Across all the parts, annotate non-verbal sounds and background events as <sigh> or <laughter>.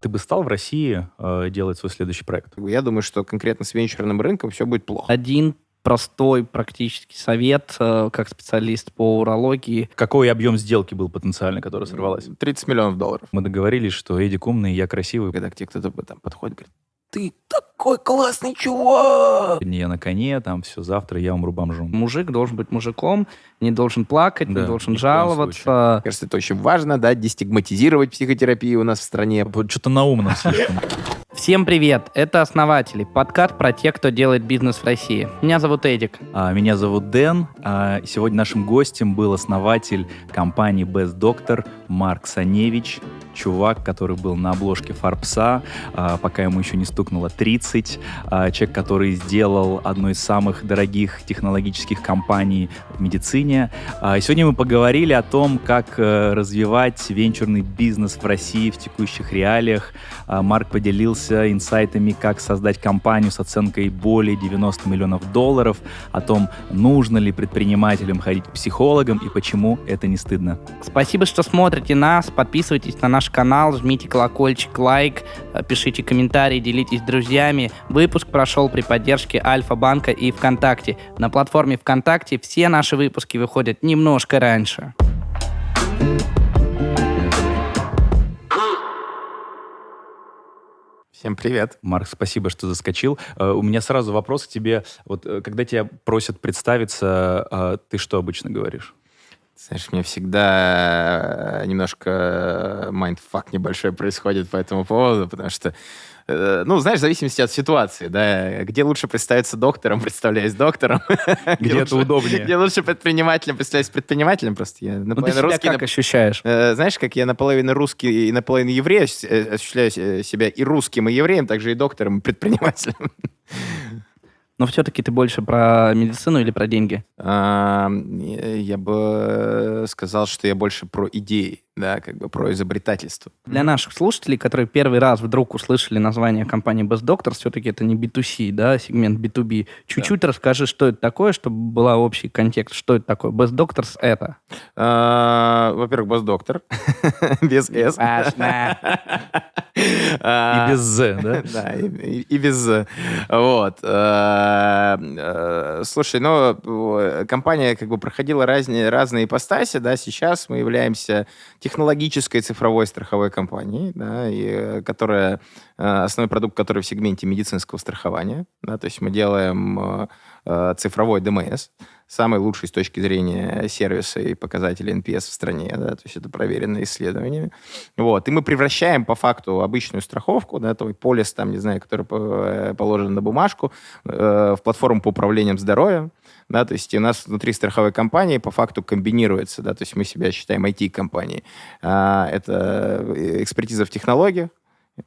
Ты бы стал в России э, делать свой следующий проект? Я думаю, что конкретно с венчурным рынком все будет плохо. Один простой практический совет э, как специалист по урологии. Какой объем сделки был потенциальный, который сорвалась? 30 миллионов долларов. Мы договорились, что Эдик умный, я красивый. Когда к тебе кто-то там подходит, говорит, ты такой классный чувак! Не я на коне, там все, завтра я умру бомжом. Мужик должен быть мужиком, не должен плакать, Да, не должен жаловаться. Мне кажется, это очень важно, да, дестигматизировать психотерапию у нас в стране. Вот Что-то на умном слишком. Всем привет, это «Основатели», подкаст про тех, кто делает бизнес в России. Меня зовут Эдик. А, Меня зовут Дэн. а, Сегодня нашим гостем был основатель компании Best Doctor Марк Саневич, чувак, который был на обложке Фарбса, а, пока ему еще не стукнуло 30. а, Человек, который сделал одну из самых дорогих технологических компаний в медицине. А, Сегодня мы поговорили о том, как э, развивать венчурный бизнес в России в текущих реалиях. А, Марк поделился инсайтами, как создать компанию с оценкой более 90 миллионов долларов, о том, нужно ли предпринимателям ходить к психологам и почему это не стыдно. Спасибо, что смотрите нас, подписывайтесь на наш канал, жмите колокольчик, лайк, э, пишите комментарии, делитесь с друзьями. Выпуск прошел при поддержке Альфа-банка и ВКонтакте. На платформе ВКонтакте все наши выпуски выходят немножко раньше. Всем привет. Марк, спасибо, что заскочил. Э, У меня сразу вопрос к тебе. Вот э, когда тебя просят представиться, э, ты что обычно говоришь? Знаешь, мне всегда э, немножко mindfuck небольшой происходит по этому поводу, потому что, э, ну, знаешь, в зависимости от ситуации, да, где лучше представиться доктором, <laughs> представляюсь доктором. <laughs> Где это удобнее? Где лучше предпринимателем, представляюсь предпринимателем, просто я Ну, наполовину русский, как ощущаешь? Э, Знаешь, как я наполовину русский и наполовину еврей э, ощущаю се- себя и русским, и евреем, также и доктором, и предпринимателем. <laughs> Но все-таки ты больше про медицину или про деньги? А, Я бы сказал, что я больше про идеи, да, как бы про изобретательство. Для наших слушателей, которые первый раз вдруг услышали название компании Best Doctors, все-таки это не B2C, да, сегмент B2B. Чуть-чуть расскажи, что это такое, чтобы был общий контекст. Что это такое? Best Doctors — это? А, Во-первых, босс-доктор, <laughs> без «с». Важно. А, И без «з», да? <laughs> Да, и, без... «з». Вот. Слушай, ну, компания как бы проходила разные, разные ипостаси, да, сейчас мы являемся технологической цифровой страховой компанией, да, и, э, которая, э, основной продукт которой в сегменте медицинского страхования, да, то есть мы делаем э, цифровой ДМС, самый лучший с точки зрения сервиса и показателей NPS в стране, да, то есть это проверено исследованиями. Вот, и мы превращаем по факту обычную страховку, да, твой полис, там, не знаю, который по- положен на бумажку, э, в платформу по управлением здоровьем, да, то есть у нас внутри страховой компании по факту комбинируется, да, то есть мы себя считаем IT-компанией. А, это экспертиза в технологиях,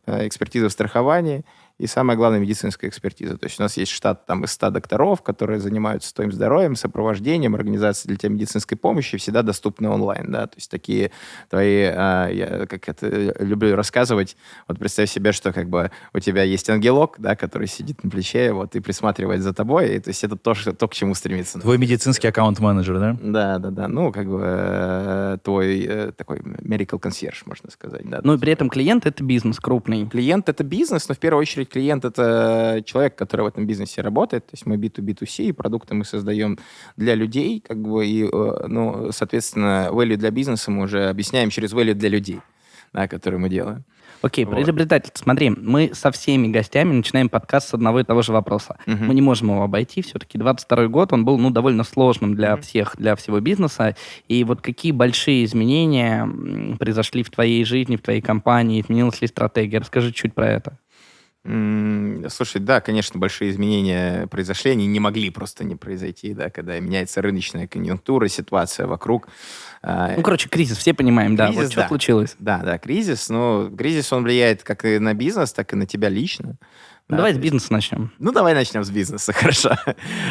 э, экспертиза в страховании и самое главное медицинская экспертиза. То есть у нас есть штат там из 100 докторов, которые занимаются твоим здоровьем, сопровождением, организацией для тебя медицинской помощи, всегда доступны онлайн, да, то есть такие твои, а, я как это люблю рассказывать, вот представь себе, что как бы у тебя есть ангелок, да, который сидит на плече, вот, и присматривает за тобой, и, то есть это то, что- то, к чему стремится. Твой медицинский аккаунт-менеджер, да? Да, да, да. Ну, как бы э, твой э, такой medical concierge, можно сказать. Да. Ну и при этом клиент — это бизнес крупный. Клиент — это бизнес, но в первую очередь клиент — это человек, который в этом бизнесе работает. То есть мы B2B2C, и продукты мы создаем для людей, как бы, и, э, ну, соответственно, value для бизнеса мы уже объясняем через value для людей, да, который мы делаем. Окей, Вот. изобретательство. Смотри, мы со всеми гостями начинаем подкаст с одного и того же вопроса. Мгм. Мы не можем его обойти. Все-таки 22 год, он был ну, довольно сложным для Мгм. всех, для всего бизнеса. И вот какие большие изменения произошли в твоей жизни, в твоей компании? Изменилась ли стратегия? Расскажи чуть про это. Слушай, да, конечно, большие изменения произошли, они не могли просто не произойти, да, когда меняется рыночная конъюнктура, ситуация вокруг. А, Ну, короче, кризис, все понимаем, да. Кризис, Вот что да. случилось? Да, да, кризис, но кризис, он влияет как и на бизнес, так и на тебя лично. Ну, Да, давай с бизнеса начнем. Ну, давай начнем с бизнеса, <laughs> хорошо.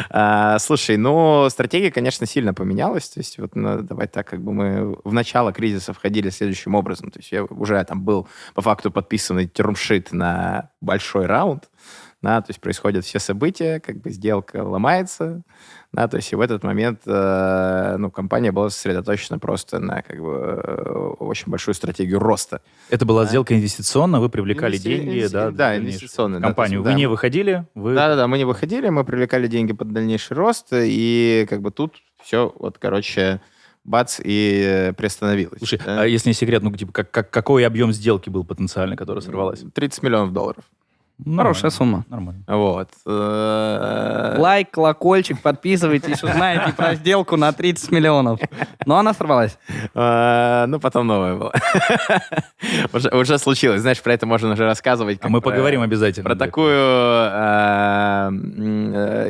А, слушай, ну, стратегия, конечно, сильно поменялась. То есть, вот, ну, давай так, как бы мы в начало кризиса входили следующим образом. То есть, я уже там был по факту подписанный термшит на большой раунд, да, то есть происходят все события, как бы сделка ломается, да, то есть и в этот момент, э, ну, компания была сосредоточена просто на, как бы, э, очень большую стратегию роста. Это была Да. сделка инвестиционная, вы привлекали Инвести- деньги, инвести- да, да, инвестиционная, да, компанию. Вы есть, не да. выходили, вы Да-да-да, мы не выходили, мы привлекали деньги под дальнейший рост, и как бы тут все, вот, короче, бац, и приостановилось. Слушай, да. а если не секрет, ну, типа, как, как- какой объем сделки был потенциальный, который сорвалась? 30 миллионов долларов. Ну, Хорошая нормально, сумма. Нормально. Вот. Э, Лайк, колокольчик, подписывайтесь, узнаете про сделку на 30 миллионов. Но она сорвалась. э, Ну, потом новое было. <laughs> Уже случилось. Знаешь, про это можно уже рассказывать. А мы поговорим обязательно. Про такую э,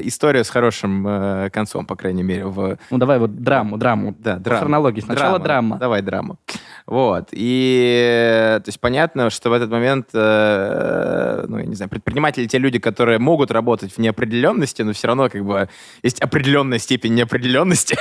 историю с хорошим концом, по крайней мере, в Ну, давай вот драму, драму. Да, По драма. хронологии. Сначала драма. Давай драму. Вот. И, то есть, понятно, что в этот момент, ну, я не знаю, предприниматели те люди, которые могут работать в неопределенности, но все равно, как бы, есть определенная степень неопределенности,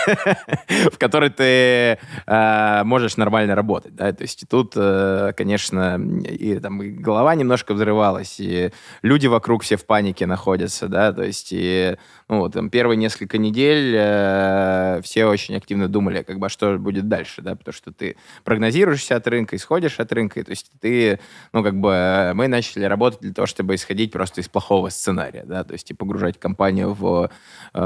<laughs> в которой ты э, можешь нормально работать, да, то есть тут, э, конечно, и там и голова немножко взрывалась, и люди вокруг все в панике находятся, да, то есть и, ну, там, первые несколько недель э, все очень активно думали, как бы, а что будет дальше, да, потому что ты прогнозируешься от рынка, исходишь от рынка, и, то есть ты, ну, как бы, э, мы начали работать для того, чтобы исходить просто из плохого сценария, да, то есть и погружать компанию в э,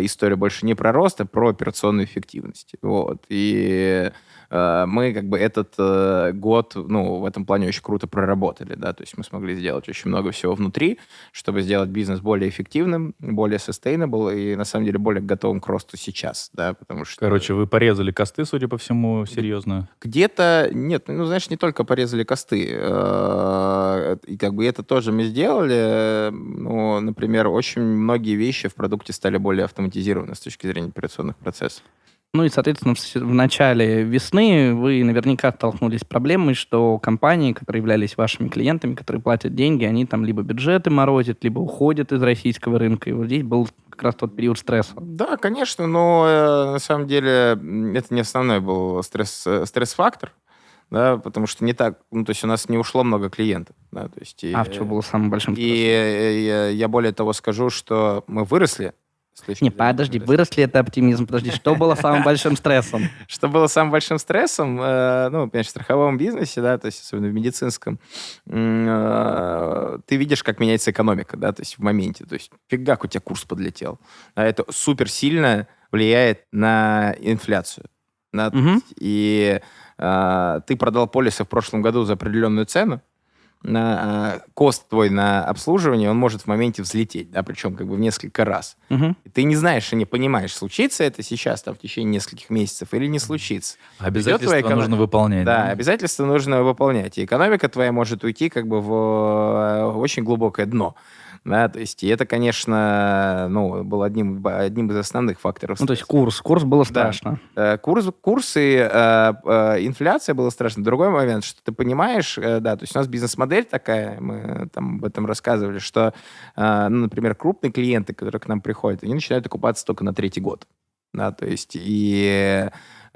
историю больше не про рост, а про операционную эффективность, вот, и мы как бы этот э, год, ну, в этом плане очень круто проработали, да, то есть мы смогли сделать очень много всего внутри, чтобы сделать бизнес более эффективным, более sustainable и, на самом деле, более готовым к росту сейчас, да, потому что... Короче, вы порезали косты, судя по всему, серьезно. Где-то, нет, ну, знаешь, не только порезали косты, э, и как бы это тоже мы сделали, э, ну, например, очень многие вещи в продукте стали более автоматизированы с точки зрения операционных процессов. Ну и, соответственно, в, начале весны вы наверняка столкнулись с проблемой, что компании, которые являлись вашими клиентами, которые платят деньги, они там либо бюджеты морозят, либо уходят из российского рынка. И вот здесь был как раз тот период стресса. Да, конечно, но э, на самом деле это не основной был стресс, э, стресс-фактор, да, потому что не так, ну, то есть у нас не ушло много клиентов, да, то есть... И, А в чем было самым большим И стрессом? э, я более того скажу, что мы выросли. Не, подожди, выросли это оптимизм. Подожди, что было самым большим стрессом? <laughs> Что было самым большим стрессом, э, ну, понимаешь, в страховом бизнесе, да, то есть особенно в медицинском, э, ты видишь, как меняется экономика, да, то есть в моменте, то есть фигак у тебя курс подлетел. А это супер сильно влияет на инфляцию. и э, ты продал полисы в прошлом году за определенную цену, на, э, кост твой на обслуживание, он может в моменте взлететь, да, причем как бы в несколько раз. И ты не знаешь и не понимаешь, случится это сейчас, там, в течение нескольких месяцев или не случится. Обязательства эконом- нужно выполнять. Да, обязательства нужно выполнять. И экономика твоя может уйти как бы в э, очень глубокое дно. Да, то есть, и это, конечно, ну, был одним, одним из основных факторов. Ну, то есть курс. Курс было Да. страшно. Э, Курс, курсы, э, э, инфляция было страшно. Другой момент, что ты понимаешь, да, то есть у нас бизнес-модель такая, мы там об этом рассказывали, что, ну, например, крупные клиенты, которые к нам приходят, они начинают окупаться только на третий год. Да, то есть и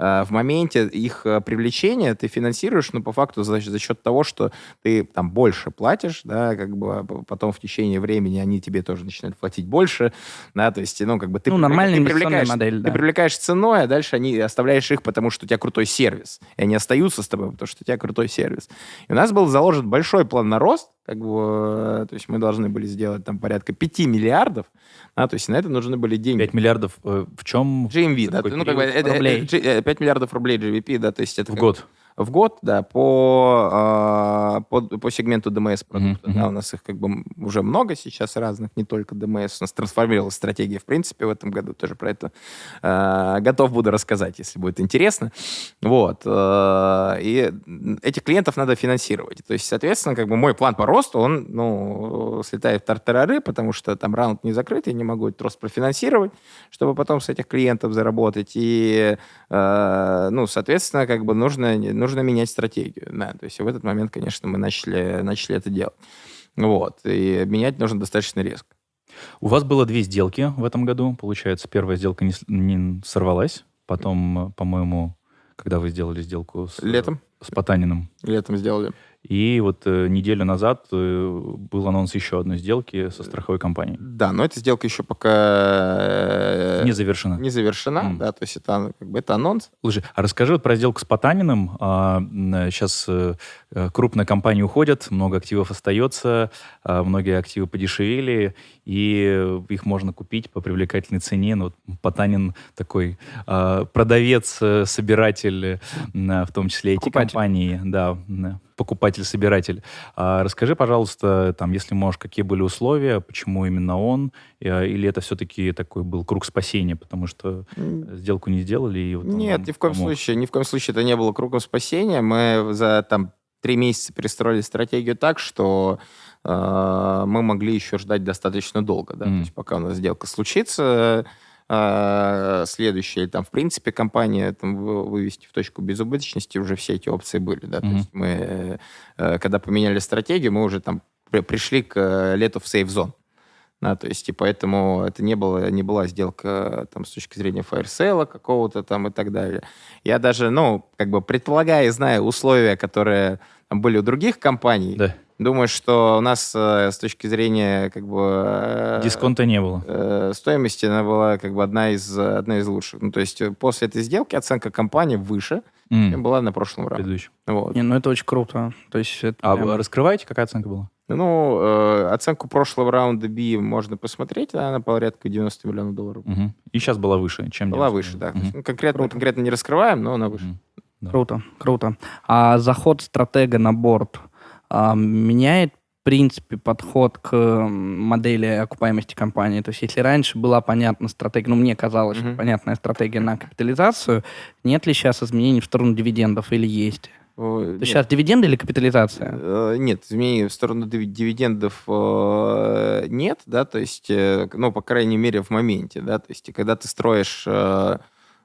в моменте их э, привлечения ты финансируешь, ну, по факту за, за счет того, что ты там больше платишь, да, как бы а потом в течение времени они тебе тоже начинают платить больше, да, то есть, ну, как бы ты, Ну, нормальная ты привлекаешь, модель, ты да. привлекаешь ценой, а дальше они оставляешь их, потому что у тебя крутой сервис. И они остаются с тобой, потому что у тебя крутой сервис. И у нас был заложен большой план на рост, как бы, э, то есть мы должны были сделать там порядка 5 миллиардов, да, то есть на это нужны были деньги. 5 миллиардов э, в чем? GMV, да, ну, как бы, это, это- Рублей. G- э, 5 миллиардов рублей GVP, да, то есть это В как- год. В год, да, по, а, по, по сегменту ДМС продукта. Мгм, да, у нас их как бы уже много сейчас разных, не только ДМС. У нас трансформировалась стратегия, в принципе, в этом году. Тоже про это а, готов буду рассказать, если будет интересно. Вот. а, и этих клиентов надо финансировать. То есть, соответственно, как бы мой план по росту, он, ну, слетает в тартарары, потому что там раунд не закрыт, я не могу этот рост профинансировать, чтобы потом с этих клиентов заработать. И, э, ну, соответственно, как бы нужно, нужно менять стратегию. Да. То есть в этот момент, конечно, мы начали, начали это делать. Вот. И менять нужно достаточно резко. У вас было две сделки в этом году. Получается, первая сделка не, не сорвалась. Потом, э, по-моему, когда вы сделали сделку с, Летом. с Потаниным, Летом сделали. И вот э, неделю назад э, был анонс еще одной сделки со страховой компанией. Да, но эта сделка еще пока э, Не завершена. не завершена, Мгм. да, то есть это, как бы, это анонс. Слушай, а расскажи вот про сделку с Потаниным. сейчас крупные компании уходят, много активов остается, а, многие активы подешевели, и их можно купить по привлекательной цене. Ну, вот Потанин такой а, продавец, э, собиратель, э, в том числе эти Покупатель. компании, да, м, покупатель-собиратель. А расскажи, пожалуйста, там, если можешь, какие были условия, почему именно он, э, или это все-таки такой был круг спасения, потому что сделку не сделали, и вот Нет, ни в коем помог. случае, ни в коем случае это не было кругом спасения. Мы за там три месяца перестроили стратегию так, что э, мы могли еще ждать достаточно долго, да, Мгм. то есть пока у нас сделка случится, э, следующая, там, в принципе, компания там, вы- вывести в точку безубыточности, уже все эти опции были, да, то Мгм. есть мы, э, э, когда поменяли стратегию, мы уже там при- пришли к лету в сейф-зон. Да, то есть, и поэтому это не, было, не была сделка там, с точки зрения фаерсейла какого-то там и так далее. Я даже, ну, как бы предполагая и зная условия, которые там были у других компаний, Да, думаю, что у нас э, с точки зрения как бы... э, дисконта не было. э, стоимости она была как бы одна из, одна из лучших. Ну, то есть после этой сделки оценка компании выше, чем была на прошлом раунде. предыдущий. Вот. Не, ну это очень круто. То есть это А прям- вы раскрываете, какая оценка была? Ну, э, оценку прошлого раунда B можно посмотреть, она порядка 90 миллионов долларов. Мгм. И сейчас была выше, чем Была 90 выше, да. Есть, ну, конкретно, Круто. конкретно не раскрываем, но она выше. Мгм. Да. Круто, круто. А заход стратега на борт а, меняет, в принципе, подход к модели окупаемости компании? То есть если раньше была понятна стратегия, ну, мне казалось, Мгм. понятная стратегия на капитализацию, нет ли сейчас изменений в сторону дивидендов или есть? То есть сейчас дивиденды или капитализация? Э, Нет, изменений в сторону диви- дивидендов э, нет, да, то есть, э, ну, по крайней мере, в моменте, да, то есть, когда ты строишь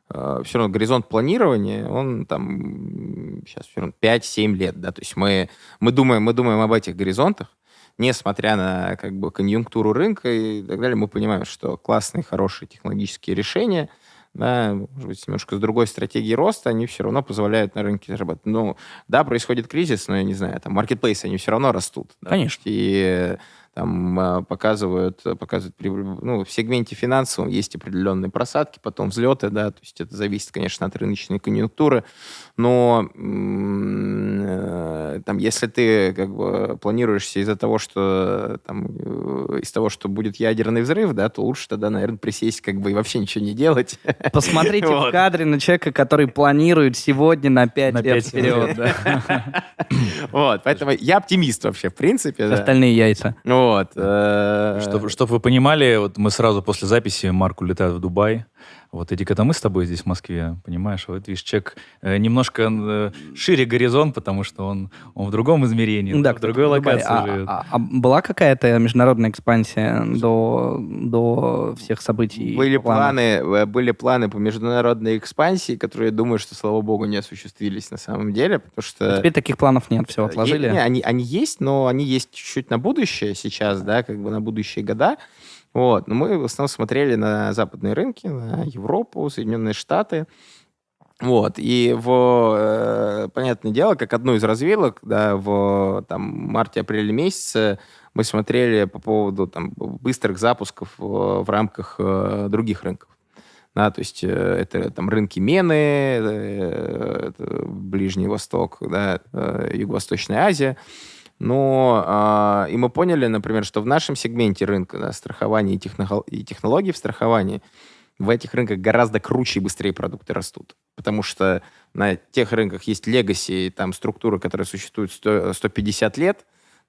все равно горизонт планирования, он там сейчас все равно 5-7 лет, да, то есть мы, мы, думаем, мы думаем об этих горизонтах, несмотря на как бы конъюнктуру рынка и так далее, мы понимаем, что классные, хорошие технологические решения, да, может быть, немножко с другой стратегией роста, они все равно позволяют на рынке зарабатывать. Ну, да, происходит кризис, но я не знаю, там маркетплейсы, они все равно растут. да, Конечно. И там а, показывают, показывают прибыль. Ну, в сегменте финансовом есть определенные просадки, потом взлеты, да, то есть это зависит, конечно, от рыночной конъюнктуры, но э, там, если ты как бы планируешься из-за того, что там, э, из того, что будет ядерный взрыв, да, то лучше тогда, наверное, присесть как бы и вообще ничего не делать. <laughs> Посмотрите в Вот. кадре на человека, который планирует сегодня на 5 На лет пять вперед. лет, да. <laughs> Вот, поэтому я оптимист вообще, в принципе. Остальные яйца. Вот. Э, Чтобы, чтоб вы понимали, вот мы сразу после записи Марк улетает в Дубай. Вот, Эдик, это мы с тобой здесь в Москве, понимаешь? Вот видишь, человек э, немножко э, шире горизонт, потому что он, он в другом измерении, да, в другой локации А- живет. а- а была какая-то международная экспансия до, до всех событий? Были планы, э, были планы по международной экспансии, которые, я думаю, что, слава богу, не осуществились на самом деле, потому А что... Теперь таких планов нет, все Е- отложили. не, они, они есть, но они есть чуть-чуть на будущее сейчас, да, как бы на будущие года. Вот. Но мы в основном смотрели на западные рынки, на Европу, Соединенные Штаты. Вот. И в, э, понятное дело, как одну из развилок, да, в там, марте-апреле месяце мы смотрели по поводу там, быстрых запусков э, в рамках э, других рынков. Да, то есть э, это там рынки Мены, э, это Ближний Восток, да, Юго-Восточная Азия. Но а, и мы поняли, например, что в нашем сегменте рынка да, страхования и, техноло- и технологий в страховании в этих рынках гораздо круче и быстрее продукты растут. Потому что на тех рынках есть легаси, там структуры, которые существуют 100 150 лет.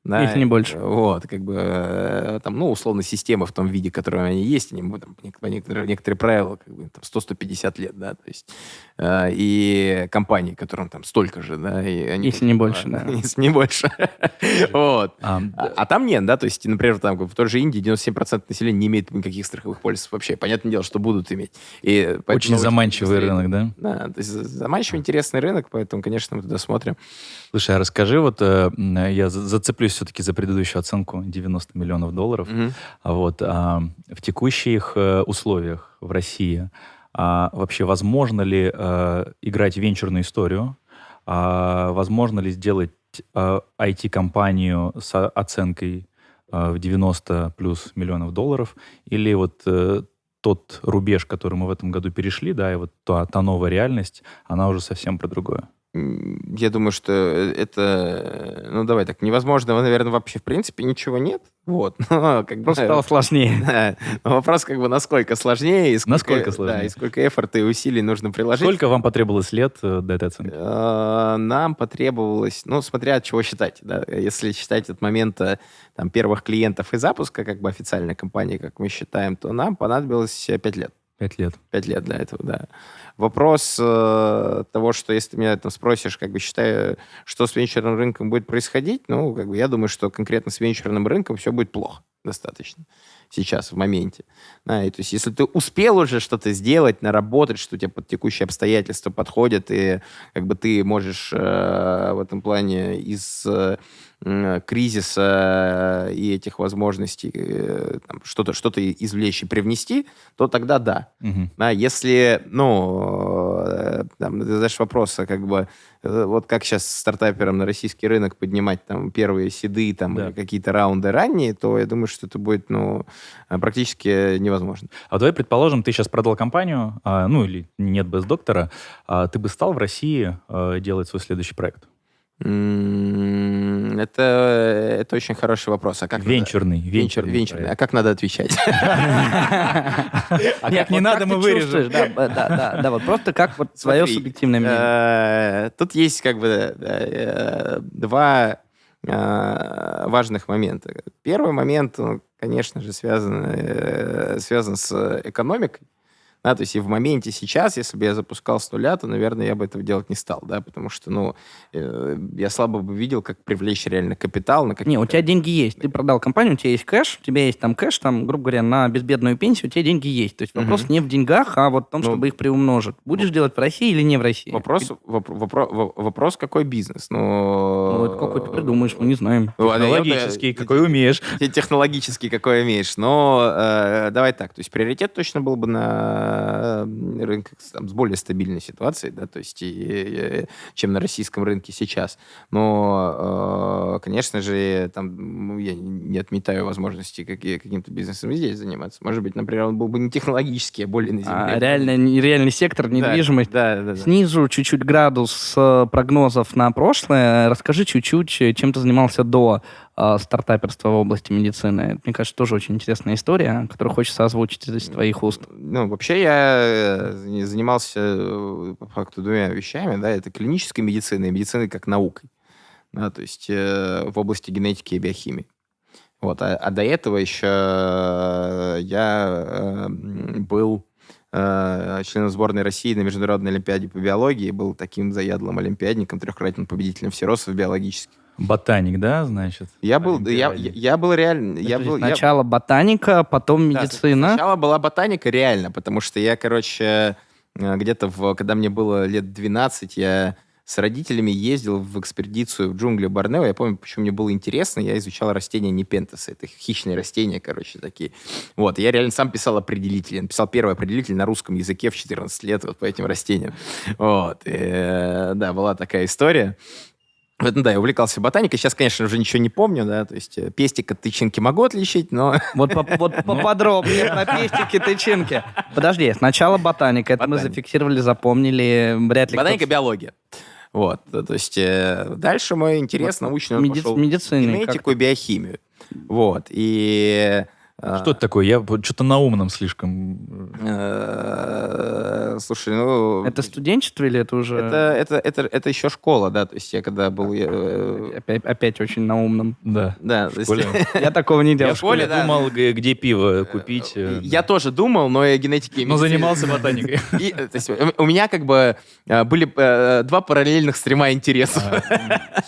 Да, Если не больше. Вот, как бы, э, там, ну, условно, системы в том виде, в котором они есть, они, там, нек- некоторые, некоторые правила, как бы, там, 100-150 лет, да, то есть, э, и компании, которым там столько же, да, и они... Если <laughs> не больше, да. Если не больше. Вот. А, А, а там нет, да, то есть, например, там в той же Индии 97% населения не имеет никаких страховых полисов вообще. Понятное дело, что будут иметь. И очень заманчивый рынок, да? Да, то есть заманчивый, интересный рынок, поэтому, конечно, мы туда смотрим. Слушай, а расскажи, вот э, м, я за- зацеплюсь все-таки за предыдущую оценку 90 миллионов долларов. А вот а, в текущих э, условиях в России а, вообще возможно ли э, играть венчурную историю? А возможно ли сделать а, IT-компанию с оценкой а, в 90 плюс миллионов долларов? Или вот э, тот рубеж, который мы в этом году перешли, да, и вот та, та новая реальность, она уже совсем про другое? Я думаю, что э, это, ну давай так, невозможного, наверное, вообще в принципе ничего нет. Вот, <laughs> но как бы... Просто стало сложнее. <laughs> Да. вопрос как бы насколько сложнее. И сколько, насколько сложнее. Да, и сколько эфорта и усилий нужно приложить. Сколько вам потребовалось лет э, до этой оценки? Э, нам потребовалось, ну, смотря от чего считать. Да. Если считать от момента там, первых клиентов и запуска, как бы официальной компании, как мы считаем, то нам понадобилось 5 лет. Пять лет. Пять лет для этого, да. Вопрос э, того, что если ты меня там спросишь, как бы считаю, что с венчурным рынком будет происходить, ну, как бы я думаю, что конкретно с венчурным рынком все будет плохо достаточно сейчас, в моменте. Да, и, то есть если ты успел уже что-то сделать, наработать, что тебе под текущие обстоятельства подходят, и как бы ты можешь э, в этом плане из э, кризиса и этих возможностей э, что-то что извлечь и привнести, то тогда да. Угу. да если, ну, э, там, ты задаешь вопрос, а как бы Э, вот как сейчас стартаперам на российский рынок поднимать там первые седы там да. какие-то раунды ранние, то я думаю, что это будет ну э, практически невозможно. А давай предположим, ты сейчас продал компанию, а, ну или нет без доктора, а ты бы стал в России а, делать свой следующий проект? Это, это очень хороший вопрос. А как венчурный, надо... венчурный, венчурный. А как надо отвечать? <laughs> А Нет, не надо, мы вырежем. Да, да, да, вот просто как вот <laughs> свое субъективное мнение. Э, тут есть как бы э, два э, важных момента. Первый момент, конечно же, связан, связан с экономикой. Да, то есть и в моменте сейчас, если бы я запускал с нуля, то, наверное, я бы этого делать не стал, да, потому что, ну, э, я слабо бы видел, как привлечь реально капитал на Не, у тебя деньги есть. Ты продал компанию, у тебя есть кэш, у тебя есть там кэш, там, грубо говоря, на безбедную пенсию, у тебя деньги есть. То есть угу. вопрос не в деньгах, а вот в том, ну, чтобы их приумножить. Будешь делать в России или не в России? Вопрос, воп, вопрос, вопрос какой бизнес? Ну, ну это какой ты придумаешь, мы не знаем. Ну, технологический, какой умеешь. Технологический, какой умеешь. Но э, давай так, то есть приоритет точно был бы на рынках там, с более стабильной ситуацией, да, то есть, и, и, чем на российском рынке сейчас. Но, э, конечно же, там, я не отметаю возможности какие, каким-то бизнесом здесь заниматься. Может быть, например, он был бы не технологический, а более на земле. А, реально, реальный сектор, недвижимость. Да, да, да, да. Снизу чуть-чуть градус э, прогнозов на прошлое. Расскажи чуть-чуть, э, чем ты занимался до стартаперства в области медицины. Мне кажется, тоже очень интересная история, которую хочется озвучить из твоих уст. Ну, вообще я э, занимался э, по факту двумя вещами, да, это клинической медициной и медициной как наукой, да, то есть э, в области генетики и биохимии. Вот, а, а до этого еще э, я э, был э, членом сборной России на Международной Олимпиаде по биологии, был таким заядлым олимпиадником, трехкратным победителем всеросов биологических. Ботаник, да, значит? Я был, я, я был реально... Я был, сначала я... ботаника, потом медицина. Да, сначала была ботаника реально, потому что я, короче, э, где-то, в, когда мне было лет 12, я с родителями ездил в экспедицию в джунгли Борнео. Я помню, почему мне было интересно. Я изучал растения непентеса. Это хищные растения, короче, такие. Вот. Я реально сам писал определитель. Я написал первый определитель на русском языке в 14 лет вот по этим растениям. Вот. И, э, да, была такая история. Ну да, я увлекался ботаникой. Сейчас, конечно, уже ничего не помню, да, то есть э, пестик от тычинки могу отличить, но... Вот, по, вот <laughs> поподробнее про пестики, тычинки. Подожди, сначала ботаника, это мы зафиксировали, запомнили, вряд ли... Ботаника, биология. Вот, то есть э, дальше мой интерес вот, научный меди- пошел медицины, генетику и биохимию. Вот, и. Что это такое? Я что-то на умном слишком. Э, слушай, ну... Это студенчество или это уже... Это, это, это, это еще школа, да, то есть я когда был... Э, опять, опять очень на умном. Да. Да. <laughs> Я такого не делал. Я в школе думал, где пиво купить. Э, я тоже думал, но я генетики... Но занимался ботаникой. У меня как бы были два параллельных стрима интересов. А,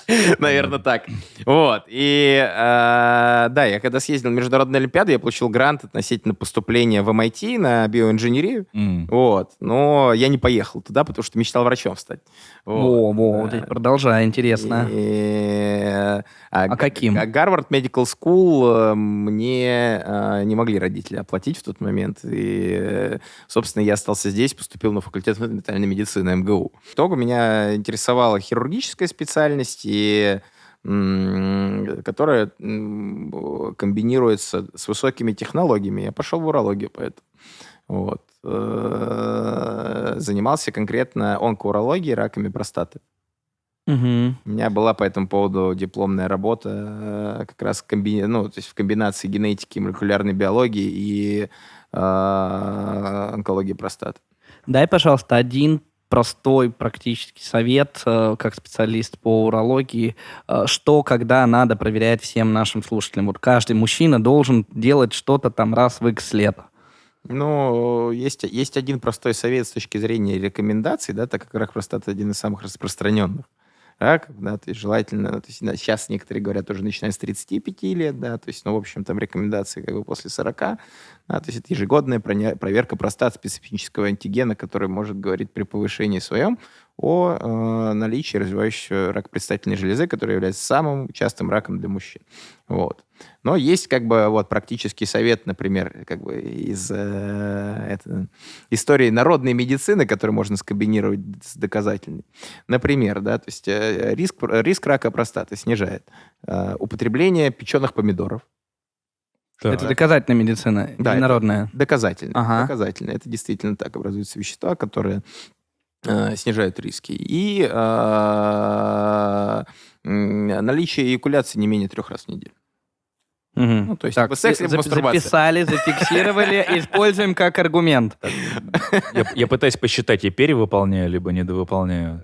<laughs> Наверное, так. Вот. И да, я когда съездил на Международную Олимпиаду, я получил грант относительно поступления в MIT на биоинженерию. М. Вот. Но я не поехал туда, потому что мечтал врачом стать. Во, во, вот это продолжай, интересно. И, А каким? а Гарвард Medical School э, мне э, не могли родители оплатить в тот момент. И, э, собственно, я остался здесь, поступил на факультет фундаментальной медицины МГУ. В итоге меня интересовала хирургическая специальность, и, которая комбинируется с высокими технологиями. Я пошел в урологию поэтому. Вот. Э, Занимался конкретно онкоурологией, раками простаты. Мгм. У меня была по этому поводу дипломная работа э, как раз комби... ну, то есть в комбинации генетики, молекулярной биологии и э, онкологии простаты. Дай, пожалуйста, один простой практический совет э, как специалист по урологии, э, что, когда надо проверять всем нашим слушателям. Вот каждый мужчина должен делать что-то там раз в X лет. Ну, есть, есть один простой совет с точки зрения рекомендаций, да, так как рак простаты один из самых распространенных раков, да, то есть желательно, то есть, да, сейчас некоторые говорят уже начиная с 35 лет, да, то есть, ну, в общем, там рекомендации как бы после 40, да, то есть это ежегодная проверка простат специфического антигена, который может говорить при повышении своем о э, наличии развивающегося рака предстательной железы, который является самым частым раком для мужчин. Вот. Но есть как бы вот практический совет, например, как бы из э, это, истории народной медицины, который можно скомбинировать с доказательной. Например, да, то есть э, риск, риск рака простаты снижает э, употребление печеных помидоров. Так. Это доказательная медицина, Да, народная. Доказательно. Ага. Доказательно. Это действительно так. Образуются вещества, которые э, снижают риски. И э, наличие эякуляции не менее трех раз в неделю. Ну, то есть, так, типа, секс либо мастурбация. записали, зафиксировали, <laughs> используем как аргумент. Я, я пытаюсь посчитать, я перевыполняю, либо недовыполняю.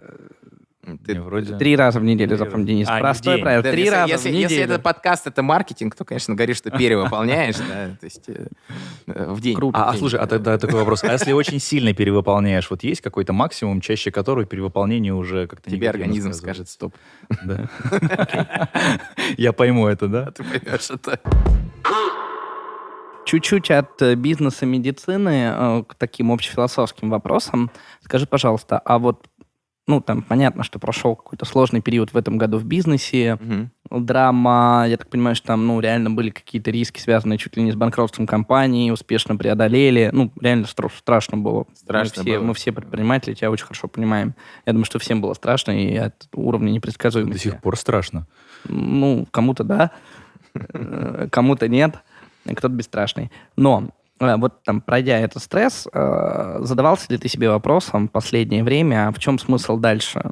Ты- вроде... Три раза в неделю, запомни. Денис. А, Простое правило. Да, Три если, раза если, в если неделю. этот подкаст это маркетинг, то, конечно, говоришь, что перевыполняешь, да, то есть э, э, в день. Круто. А, а, слушай, а тогда такой вопрос. А если очень сильно перевыполняешь, вот есть какой-то максимум, чаще которого перевыполнение уже как-то Тебе организм скажет стоп. Да. <laughs> Я пойму это, да? Ты поймешь это. Чуть-чуть от э, бизнеса медицины к таким общефилософским вопросам. Скажи, пожалуйста, а вот, ну, там, понятно, что прошел какой-то сложный период в этом году в бизнесе, Мгм. драма, я так понимаю, что там, ну, реально были какие-то риски, связанные чуть ли не с банкротством компании, успешно преодолели. Ну, реально стра- страшно было. Страшно мы все, было. Мы все предприниматели, тебя очень хорошо понимаем. Я думаю, что всем было страшно, и от уровня До непредсказуемости. сих пор страшно. Ну, кому-то да, э, кому-то нет, кто-то бесстрашный. Но вот там, пройдя этот стресс, э, задавался ли ты себе вопросом в последнее время, а в чем смысл дальше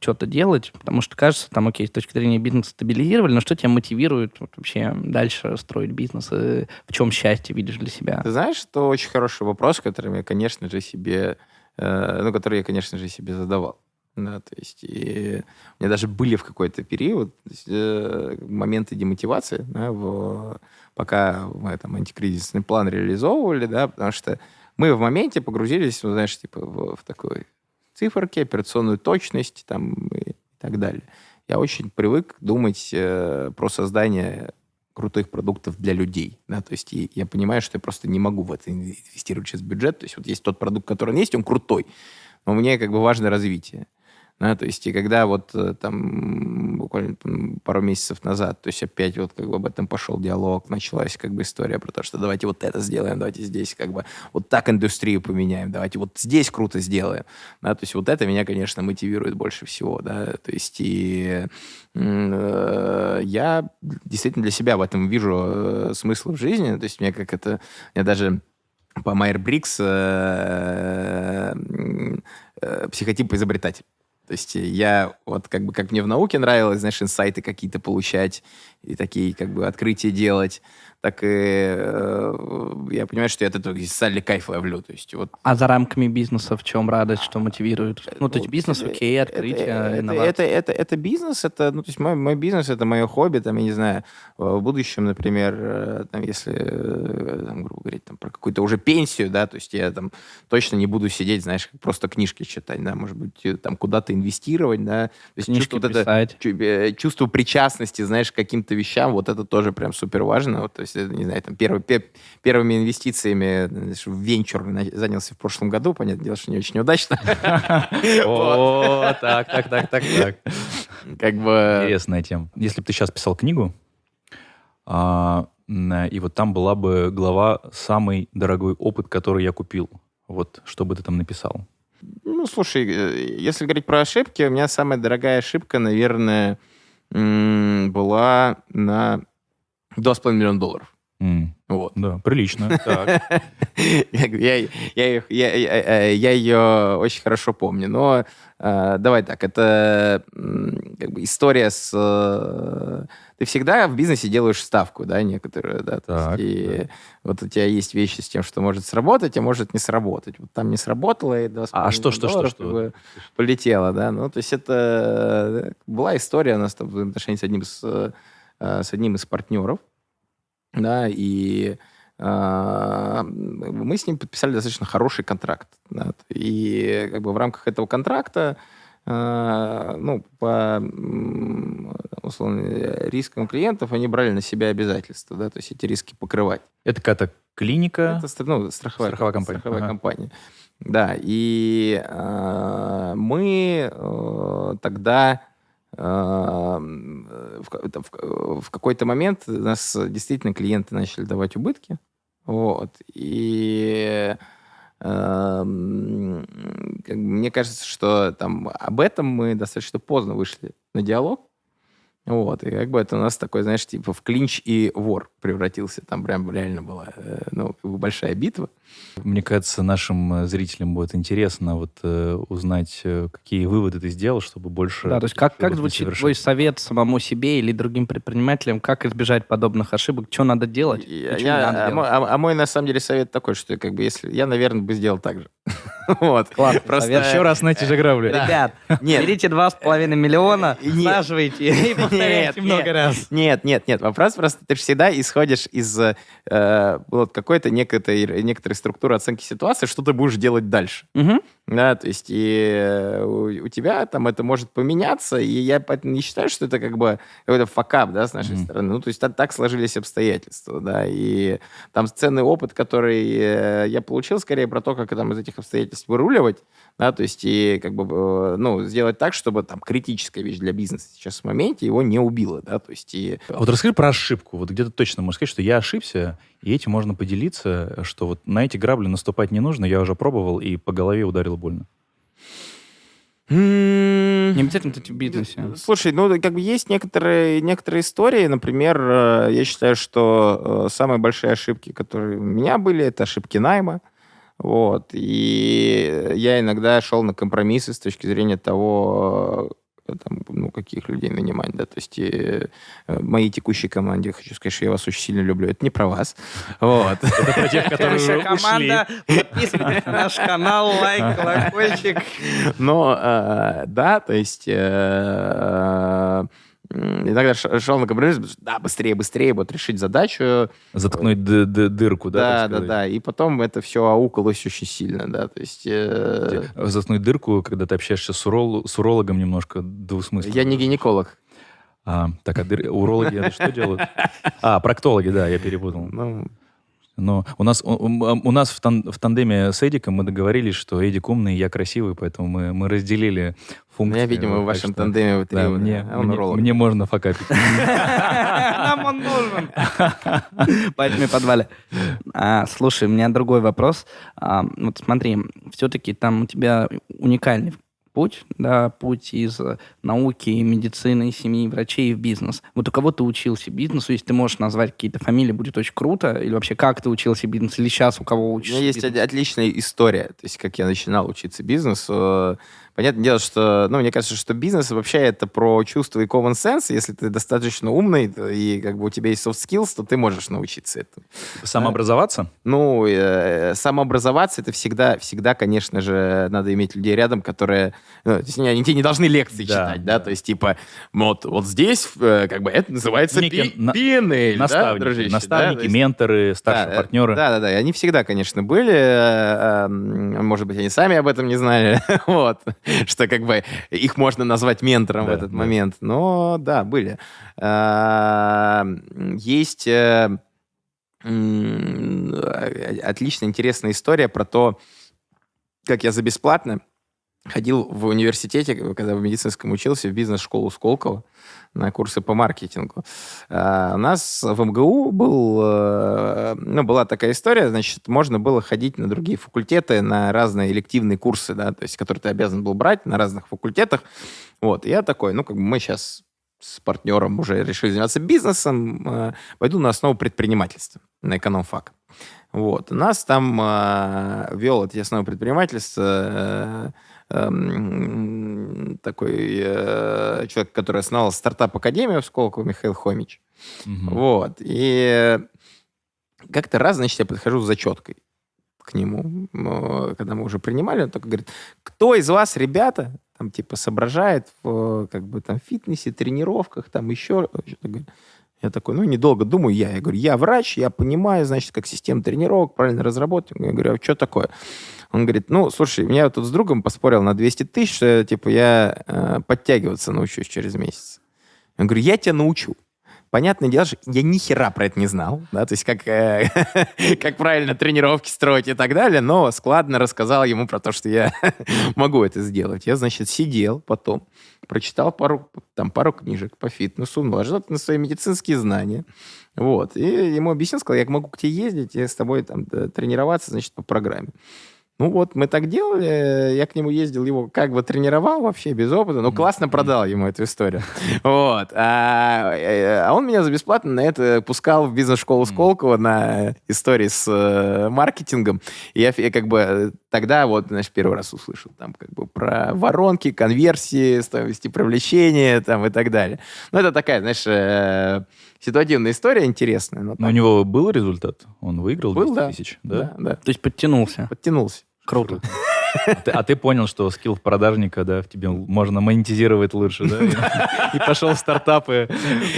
что-то делать? Потому что кажется, там, окей, с точки зрения бизнеса стабилизировали, но что тебя мотивирует вообще дальше строить бизнес? И в чем счастье видишь для себя? Ты знаешь, это очень хороший вопрос, который я, конечно же, себе, э, ну, который я, конечно же, себе задавал. Да, то есть и у меня даже были в какой-то период есть, э, моменты демотивации, да, в- пока мы там антикризисный план реализовывали, да, потому что мы в моменте погрузились, ну, знаешь, типа в, в такой циферки, операционную точность там и так далее. Я очень привык думать э, про создание крутых продуктов для людей. Да? То есть я понимаю, что я просто не могу в это инвестировать сейчас бюджет. То есть вот есть тот продукт, который есть, он крутой, но мне как бы важно развитие. Да, то есть, и когда вот э, там буквально там, пару месяцев назад, то есть опять вот как бы об этом пошел диалог, началась как бы история про то, что давайте вот это сделаем, давайте здесь как бы вот так индустрию поменяем, давайте вот здесь круто сделаем. Да, то есть вот это меня, конечно, мотивирует больше всего, да, то есть и э, я действительно для себя в этом вижу э, смысл в жизни, то есть мне как это, я даже по Майер Брикс психотип изобретатель. То есть я вот как бы как мне в науке нравилось, знаешь, инсайты какие-то получать и такие как бы открытия делать, так и э, я понимаю, что я от этого социальный кайф ловлю. То есть вот А за рамками бизнеса в чем радость, что мотивирует? Ну, то есть Ну, бизнес, это- окей, открытие, это, инновации. это, это, это бизнес, это, ну, то есть мой, мой бизнес, это мое хобби, там, я не знаю, в будущем, например, э, там, если, э, там, грубо говоря, там, про какую-то уже пенсию, да, то есть я там точно не буду сидеть, знаешь, просто книжки читать, да, может быть, э, там куда-то инвестировать, да. То есть чувство, вот это, э, чувство причастности, знаешь, к каким-то вещам, вот это тоже прям супер важно. Вот, то есть, не знаю, там первый, пе- первыми инвестициями знаешь, в венчур занялся в прошлом году, понятное дело, что не очень удачно. <laughs> О, так, так, так, так, так. Как бы... Интересная тема. Если бы ты сейчас писал книгу, а, и вот там была бы глава «Самый дорогой опыт, который я купил». Вот что бы ты там написал? Ну, слушай, э, если говорить про ошибки, у меня самая дорогая ошибка, наверное, была на 2,5 миллиона долларов. М, Вот. Да, прилично. <laughs> Я, я, я, я, ее очень хорошо помню. Но э, давай так, это м, как бы история с... э, ты всегда в бизнесе делаешь ставку, да, некоторую, да. есть Так, и да. вот у тебя есть вещи с тем, что может сработать, а может не сработать. Вот там не сработало, и 2,5 А что, что, что, что? как бы полетело, да. Ну, то есть это э, была история у нас там в отношении с одним с одним из партнеров, да, и а, мы с ним подписали достаточно хороший контракт. да. И как бы в рамках этого контракта а, ну, по условно, рискам клиентов они брали на себя обязательства, да, то есть эти риски покрывать. Это какая-то клиника. Это ну, страховая, Страховая компания. страховая Ага. компания. Да, и а, мы э, тогда в, в- какой-то момент нас действительно клиенты начали давать убытки. Вот. И мне кажется, что там об этом мы достаточно поздно вышли на диалог. Вот, и как бы это у нас такой, знаешь, типа в клинч и вор превратился. Там прям реально была, э, ну, как бы большая битва. Мне кажется, нашим э, зрителям будет интересно вот э, узнать, э, какие выводы ты сделал, чтобы больше... Да, то есть как, как звучит совершать. твой совет самому себе или другим предпринимателям, как избежать подобных ошибок, что надо делать, Я- я- надо а, делать? а- а мой, на самом деле, совет такой, что как бы если... Я, наверное, бы сделал так же. <laughs> Вот. Классный Просто... Еще раз на эти же грабли. Ребят, <laughs> Нет. берите 2,5 миллиона, <laughs> Нет. всаживайте и повторяйте Нет, много нет. раз. Нет, нет, нет. Вопрос просто, ты же всегда исходишь из э, вот какой-то некоторой, некоторой структуры оценки ситуации, что ты будешь делать дальше. Да, то есть и э, у, у тебя там это может поменяться, и я поэтому не считаю, что это как бы какой-то факап, да, с нашей Мгм. стороны. Ну, то есть так, так сложились обстоятельства, да, и там ценный опыт, который э, я получил, скорее про то, как там из этих обстоятельств выруливать, да, то есть и как бы, э, ну, сделать так, чтобы там критическая вещь для бизнеса сейчас в моменте его не убила, да, то есть и... А Вот расскажи про ошибку. Вот где-то точно можешь сказать, что я ошибся, и этим можно поделиться, что вот на эти грабли наступать не нужно, я уже пробовал и по голове ударил больно. Не обязательно это в бизнесе. Слушай, ну, как бы есть некоторые, некоторые истории. Например, э, я считаю, что э, самые большие ошибки, которые у меня были, это ошибки найма. Вот. И я иногда шел на компромиссы с точки зрения того, э, там, ну, каких людей нанимать, да, то есть э, э, моей текущей команде, хочу сказать, что я вас очень сильно люблю, это не про вас, <laughs> вот. Это про тех, которые ушли. команда, подписывайтесь на наш канал, лайк, <laughs> колокольчик. Но, э, да, то есть иногда шел на компромисс, потому что, да, быстрее, быстрее, вот решить задачу, Заткнуть д- д- дырку, да? да, да, да, и потом это все аукалось очень сильно, да, то есть э, Заткнуть дырку, когда ты общаешься с, урол- с урологом, немножко двусмысленно. я не гинеколог. А, так, а дыр- урологи что делают? <laughs> А, проктологи, да, я перепутал. Ну, Но у нас, у, у- нас в, тан- в тандеме с Эдиком мы договорились, что Эдик умный, я красивый, поэтому мы, мы разделили функции. я, видимо, в вашем что, тандеме вы три, да, мне, а он мне, мне можно факапить. <laughs> Нам он нужен. <laughs> Поэтому подвале. <laughs> А, слушай, у меня другой вопрос. А, вот смотри, все-таки там у тебя уникальный путь, да, путь из э, науки, медицины, семьи, врачей в бизнес. Вот у кого ты учился бизнесу, если ты можешь назвать какие-то фамилии, будет очень круто. Или вообще, как ты учился бизнесу, или сейчас у кого У учишься меня есть бизнесу? од- отличная история, то есть как я начинал учиться бизнесу. Понятное дело, что, ну, мне кажется, что бизнес вообще это про чувство и common sense. Если ты достаточно умный и как бы у тебя есть soft skills, то ты можешь научиться этому. Самообразоваться? Ну, э, самообразоваться это всегда, всегда, конечно же, надо иметь людей рядом, которые, ну, то есть они, они тебе не должны лекции Да, читать, да, да. то есть типа вот, вот здесь э, как бы это называется Некие пи- на- да, Наставники, дружище, да, наставники то есть- менторы, старшие да, э, партнеры. Да, да, да. и Они всегда, конечно, были. э, э, Может быть, они сами об этом не знали. <laughs> вот. <laughs> что как бы их можно назвать ментором в Да, этот да. момент. Но да, были. А, Есть э, э, отлично интересная история про то, как я за бесплатно ходил в университете, когда в медицинском учился, в бизнес-школу Сколково на курсы по маркетингу. А, У нас в МГУ был, э, ну, была такая история, значит, можно было ходить на другие факультеты, на разные элективные курсы, да, то есть, которые ты обязан был брать на разных факультетах. Вот, я такой, ну, как бы мы сейчас с партнером уже решили заниматься бизнесом, э, пойду на основу предпринимательства, на экономфак. Вот. Нас там э, вел эти основы предпринимательства э, эм, такой э, человек, который основал стартап-академию в Сколково, Михаил Хомич. Мгм. Вот. И как-то раз, значит, я подхожу с зачеткой к нему, э, когда мы уже принимали, он такой говорит, кто из вас, ребята, там, типа, соображает в, как бы, там, фитнесе, тренировках, там, еще что-то. Я такой, ну, недолго думаю, я. Я говорю, я врач, я понимаю, значит, как система тренировок, правильно разработать. Я говорю, а что такое? Он говорит, ну, слушай, меня тут с другом поспорил на 200 тысяч, что, типа, я э, подтягиваться научусь через месяц. Я говорю, я тебя научу. Понятное дело, что я ни хера про это не знал, да, то есть как, э, <laughs> как правильно тренировки строить и так далее, но складно рассказал ему про то, что я <laughs> могу это сделать. Я, значит, сидел потом, прочитал пару, там, пару книжек по фитнесу, наложил на свои медицинские знания, вот, и ему объяснил, сказал, я могу к тебе ездить и с тобой там тренироваться, значит, по программе. Ну вот, мы так делали, я к нему ездил, его как бы тренировал вообще без опыта, но классно продал ему эту историю. <laughs> Вот. А, э, а он меня за бесплатно на это пускал в бизнес-школу Сколково на истории с э, маркетингом. И я, я как бы э, тогда вот, значит, первый раз услышал там как бы про воронки, конверсии, стоимости привлечения там и так далее. Ну, это такая, знаешь, э, ситуативная история интересная. Но Но так у него был результат? Он выиграл Был, 200 да. тысяч? Да? да, да, То есть подтянулся. подтянулся. Круто. А ты, понял, что скилл продажника, да, в тебе можно монетизировать лучше, да? И, и пошел в стартапы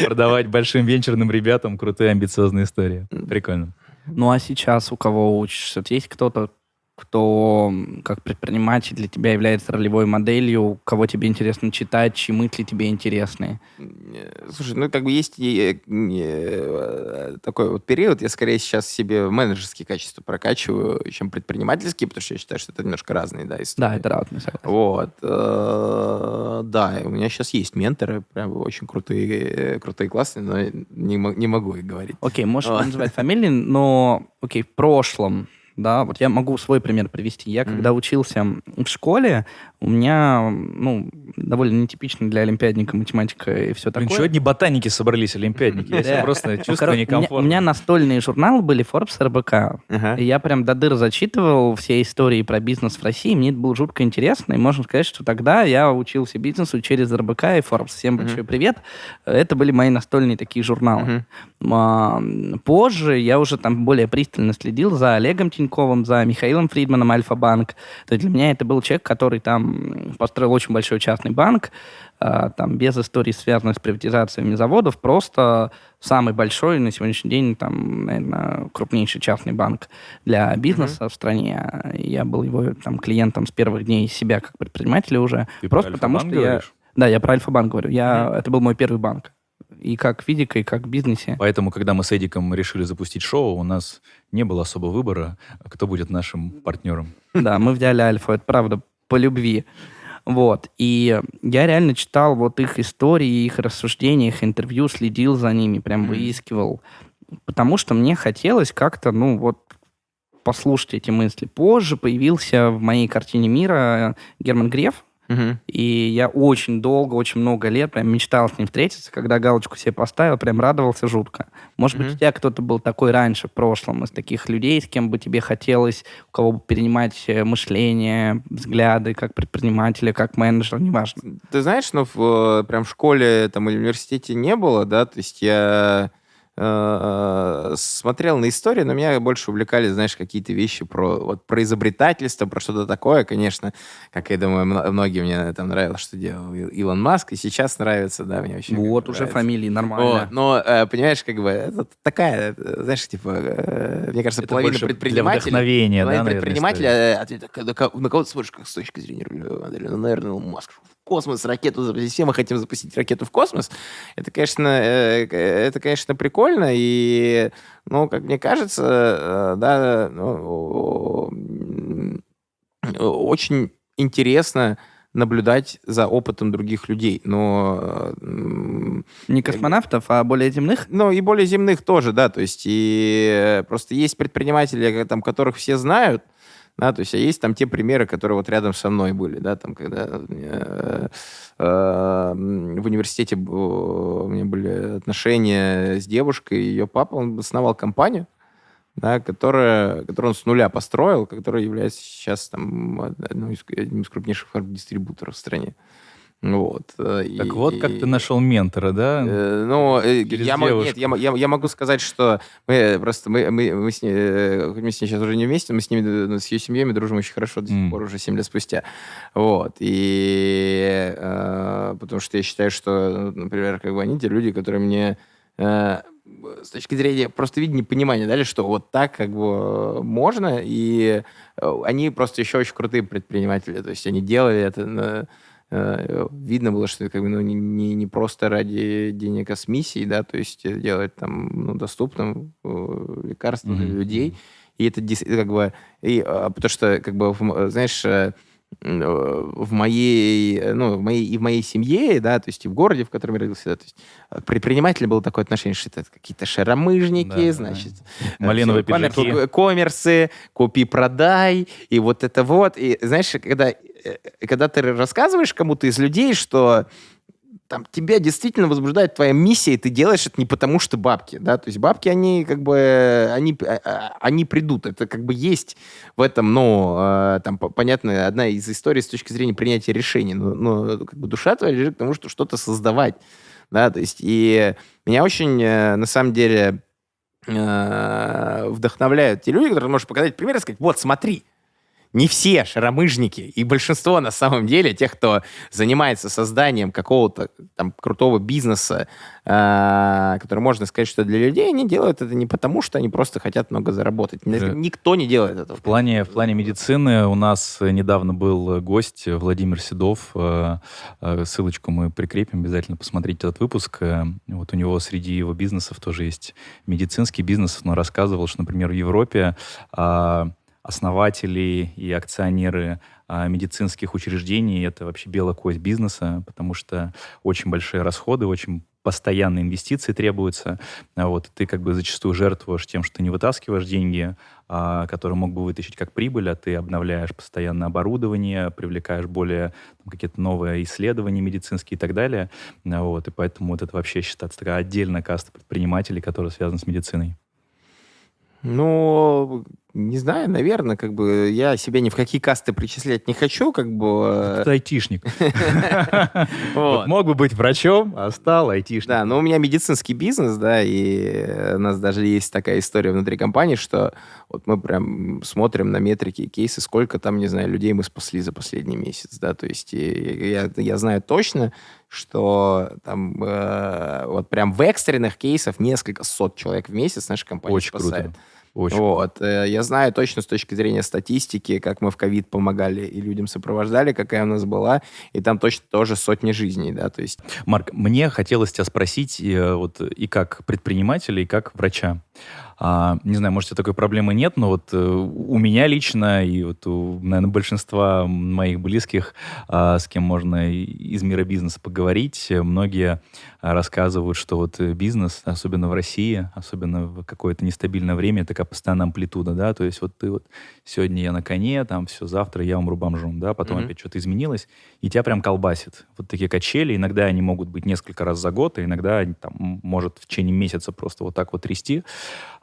продавать большим венчурным ребятам крутые амбициозные истории. Прикольно. Ну а сейчас у кого учишься? Есть кто-то, кто как предприниматель для тебя является ролевой моделью, кого тебе интересно читать, чьи мысли тебе интересны? Слушай, ну как бы есть э, такой вот период, я скорее сейчас себе менеджерские качества прокачиваю, чем предпринимательские, потому что я считаю, что это немножко разные, да, истории. Да, это разные, согласен. Вот. э, Да, у меня сейчас есть менторы, прям очень крутые, э, крутые классные, но не, не могу их говорить. Окей, можешь называть фамилии, но, окей, в прошлом, да, вот я могу свой пример привести. Я, когда учился в школе, у меня, ну, довольно нетипично для олимпиадника математика и все такое. чего одни ботаники собрались, олимпиадники? Я себя просто Ну, чувствую некомфортно. У меня настольные журналы были Forbes РБК. Я прям до дыр зачитывал все истории про бизнес в России. Мне это было жутко интересно. И можно сказать, что тогда я учился бизнесу через РБК и Forbes. Всем большой привет. Это были мои настольные такие журналы. Позже я уже там более пристально следил за Олегом Тиньковым, за Михаилом Фридманом Альфа-банк. То есть для меня это был человек, который там построил очень большой частный банк, а, там без историй, связанных с приватизациями заводов, просто самый большой на сегодняшний день, там, наверное, крупнейший частный банк для бизнеса в стране. Я был его там клиентом с первых дней себя как предпринимателя уже. Ты просто про потому что я... говоришь? Да, я про Альфа-банк говорю. Я... Это был мой первый банк. И как физика, и как в бизнесе. Поэтому, когда мы с Эдиком решили запустить шоу, у нас не было особо выбора, кто будет нашим партнером. Да, мы взяли Альфу, это правда, по любви. Вот. И я реально читал вот их истории, их рассуждения, их интервью, следил за ними, прям выискивал. Потому что мне хотелось как-то, ну, вот, послушать эти мысли. Позже появился в моей картине мира Герман Греф, Мгм. и я очень долго, очень много лет прям мечтал с ним встретиться. Когда галочку себе поставил, прям радовался жутко. Может быть, Мгм. у тебя кто-то был такой раньше, в прошлом, из таких людей, с кем бы тебе хотелось, у кого бы перенимать э, мышление, взгляды, как предпринимателя, как менеджера, неважно. Ты знаешь, ну, в, э, прям в школе там, или университете не было, да, то есть я э, смотрел на историю, но меня больше увлекали, знаешь, какие-то вещи про, вот, про изобретательство, про что-то такое, конечно, как я думаю, многие мне там нравилось, что делал Илон Маск, и сейчас нравится, да, мне очень Вот, уже нравится. фамилии нормально. Вот, но, э, понимаешь, как бы, это такая, знаешь, типа, э, мне кажется, Это половина предпринимателей... вдохновения, да, половина наверное, предпринимателя, э, ответ, на кого- ты смотришь, как с точки зрения модели? Ну, наверное, Илон Маск. Космос, ракету. Все мы хотим запустить ракету в космос. Это, конечно, э, это, конечно, прикольно. И, ну, как мне кажется, э, да, ну, очень интересно наблюдать за опытом других людей. Но э, Не космонавтов, а более земных? ну, и более земных тоже, да, то есть и просто есть предприниматели, там, которых все знают, да, то есть а есть там те примеры, которые вот рядом со мной были, да, там, когда э, э, в университете у меня были отношения с девушкой, ее папа, он основал компанию, да, которая, которую он с нуля построил, которая является сейчас там одним из крупнейших дистрибуторов в стране. Вот. э, Так и- вот, как ты нашел ментора, да? Э, Ну, э, Через я, нет, я, я, я могу сказать, что мы просто мы, мы, мы с ней, э, мы с ней сейчас уже не вместе, мы с ними, э, с ее семьей мы дружим очень хорошо до сих М. пор, уже 7 лет спустя. Вот. И э, потому что я считаю, что, например, как бы они те люди, которые мне э, с точки зрения просто видения понимания дали, что вот так как бы можно, и э, они просто еще очень крутые предприниматели, то есть они делали это на- э, видно было, что это как бы ну, не, не, просто ради денег, а с миссией, да, то есть э, делать там ну, доступным э, лекарства для Мгм. людей. И это как бы, и, а, потому что, как бы, знаешь, э, э, в моей, э, ну, в моей, и в моей семье, да, то есть и в городе, в котором я родился, да, то есть э, к предпринимателям было такое отношение, что это какие-то шаромыжники, Да, да. значит, <laughs> Малиновые всё, понятно, пиджаки. ко- коммерсы, купи-продай, и вот это вот. И знаешь, когда, э, когда ты рассказываешь кому-то из людей, что там тебя действительно возбуждает твоя миссия, и ты делаешь это не потому, что бабки, да, то есть бабки, они как бы, они, а, они придут, это как бы есть в этом, ну, э, там, по- понятно, одна из историй с точки зрения принятия решений, но, но как бы душа твоя лежит к тому, что что-то создавать, да, то есть и меня очень, э, на самом деле, э, вдохновляют те люди, которые можешь показать пример и сказать, вот, смотри, не все шаромыжники, и большинство на самом деле тех, кто занимается созданием какого-то там крутого бизнеса, э, который можно сказать, что для людей, они делают это не потому, что они просто хотят много заработать. Никто не делает этого. В плане, в плане медицины у нас недавно был гость Владимир Седов. Э, э, Ссылочку мы прикрепим, обязательно посмотрите этот выпуск. Э, Вот у него среди его бизнесов тоже есть медицинский бизнес. Он рассказывал, что, например, в Европе а, основатели и акционеры а, медицинских учреждений это вообще белая кость бизнеса, потому что очень большие расходы, очень постоянные инвестиции требуются. А Вот, ты как бы зачастую жертвуешь тем, что не вытаскиваешь деньги, а, которые мог бы вытащить как прибыль, а ты обновляешь постоянно оборудование, привлекаешь более какие-то новые исследования медицинские и так далее. Вот, и поэтому вот это вообще считается такая отдельная каста предпринимателей, которая связана с медициной. Ну, не знаю, наверное, как бы я себя ни в какие касты причислять не хочу, как бы. Ты айтишник. <laughs> Мог бы быть врачом, а стал айтишником. Да, но у меня медицинский бизнес, да, и у нас даже есть такая история внутри компании, что вот мы прям смотрим на метрики и кейсы, сколько там, не знаю, людей мы спасли за последний месяц, да, то есть я, я знаю точно, что там э, вот прям в экстренных кейсах несколько сот человек в месяц наша компания Очень спасает. круто. Очень Вот. э, Я знаю точно с точки зрения статистики, как мы в ковид помогали и людям сопровождали, какая у нас была, и там точно тоже сотни жизней, да, то есть Марк, мне хотелось тебя спросить э, вот и как предпринимателя, и как врача. А, не знаю, может, у тебя такой проблемы нет, но вот э, у меня лично и вот у, наверное, большинства моих близких, а, с кем можно из мира бизнеса поговорить, э, многие а, рассказывают, что вот э, бизнес, особенно в России, особенно в какое-то нестабильное время, такая постоянная амплитуда, да, то есть вот ты вот сегодня я на коне, там все, завтра я умру бомжом, да, потом Мгм. опять что-то изменилось, и тебя прям колбасит. Вот такие качели, иногда они могут быть несколько раз за год, а иногда там, может в течение месяца просто вот так вот трясти.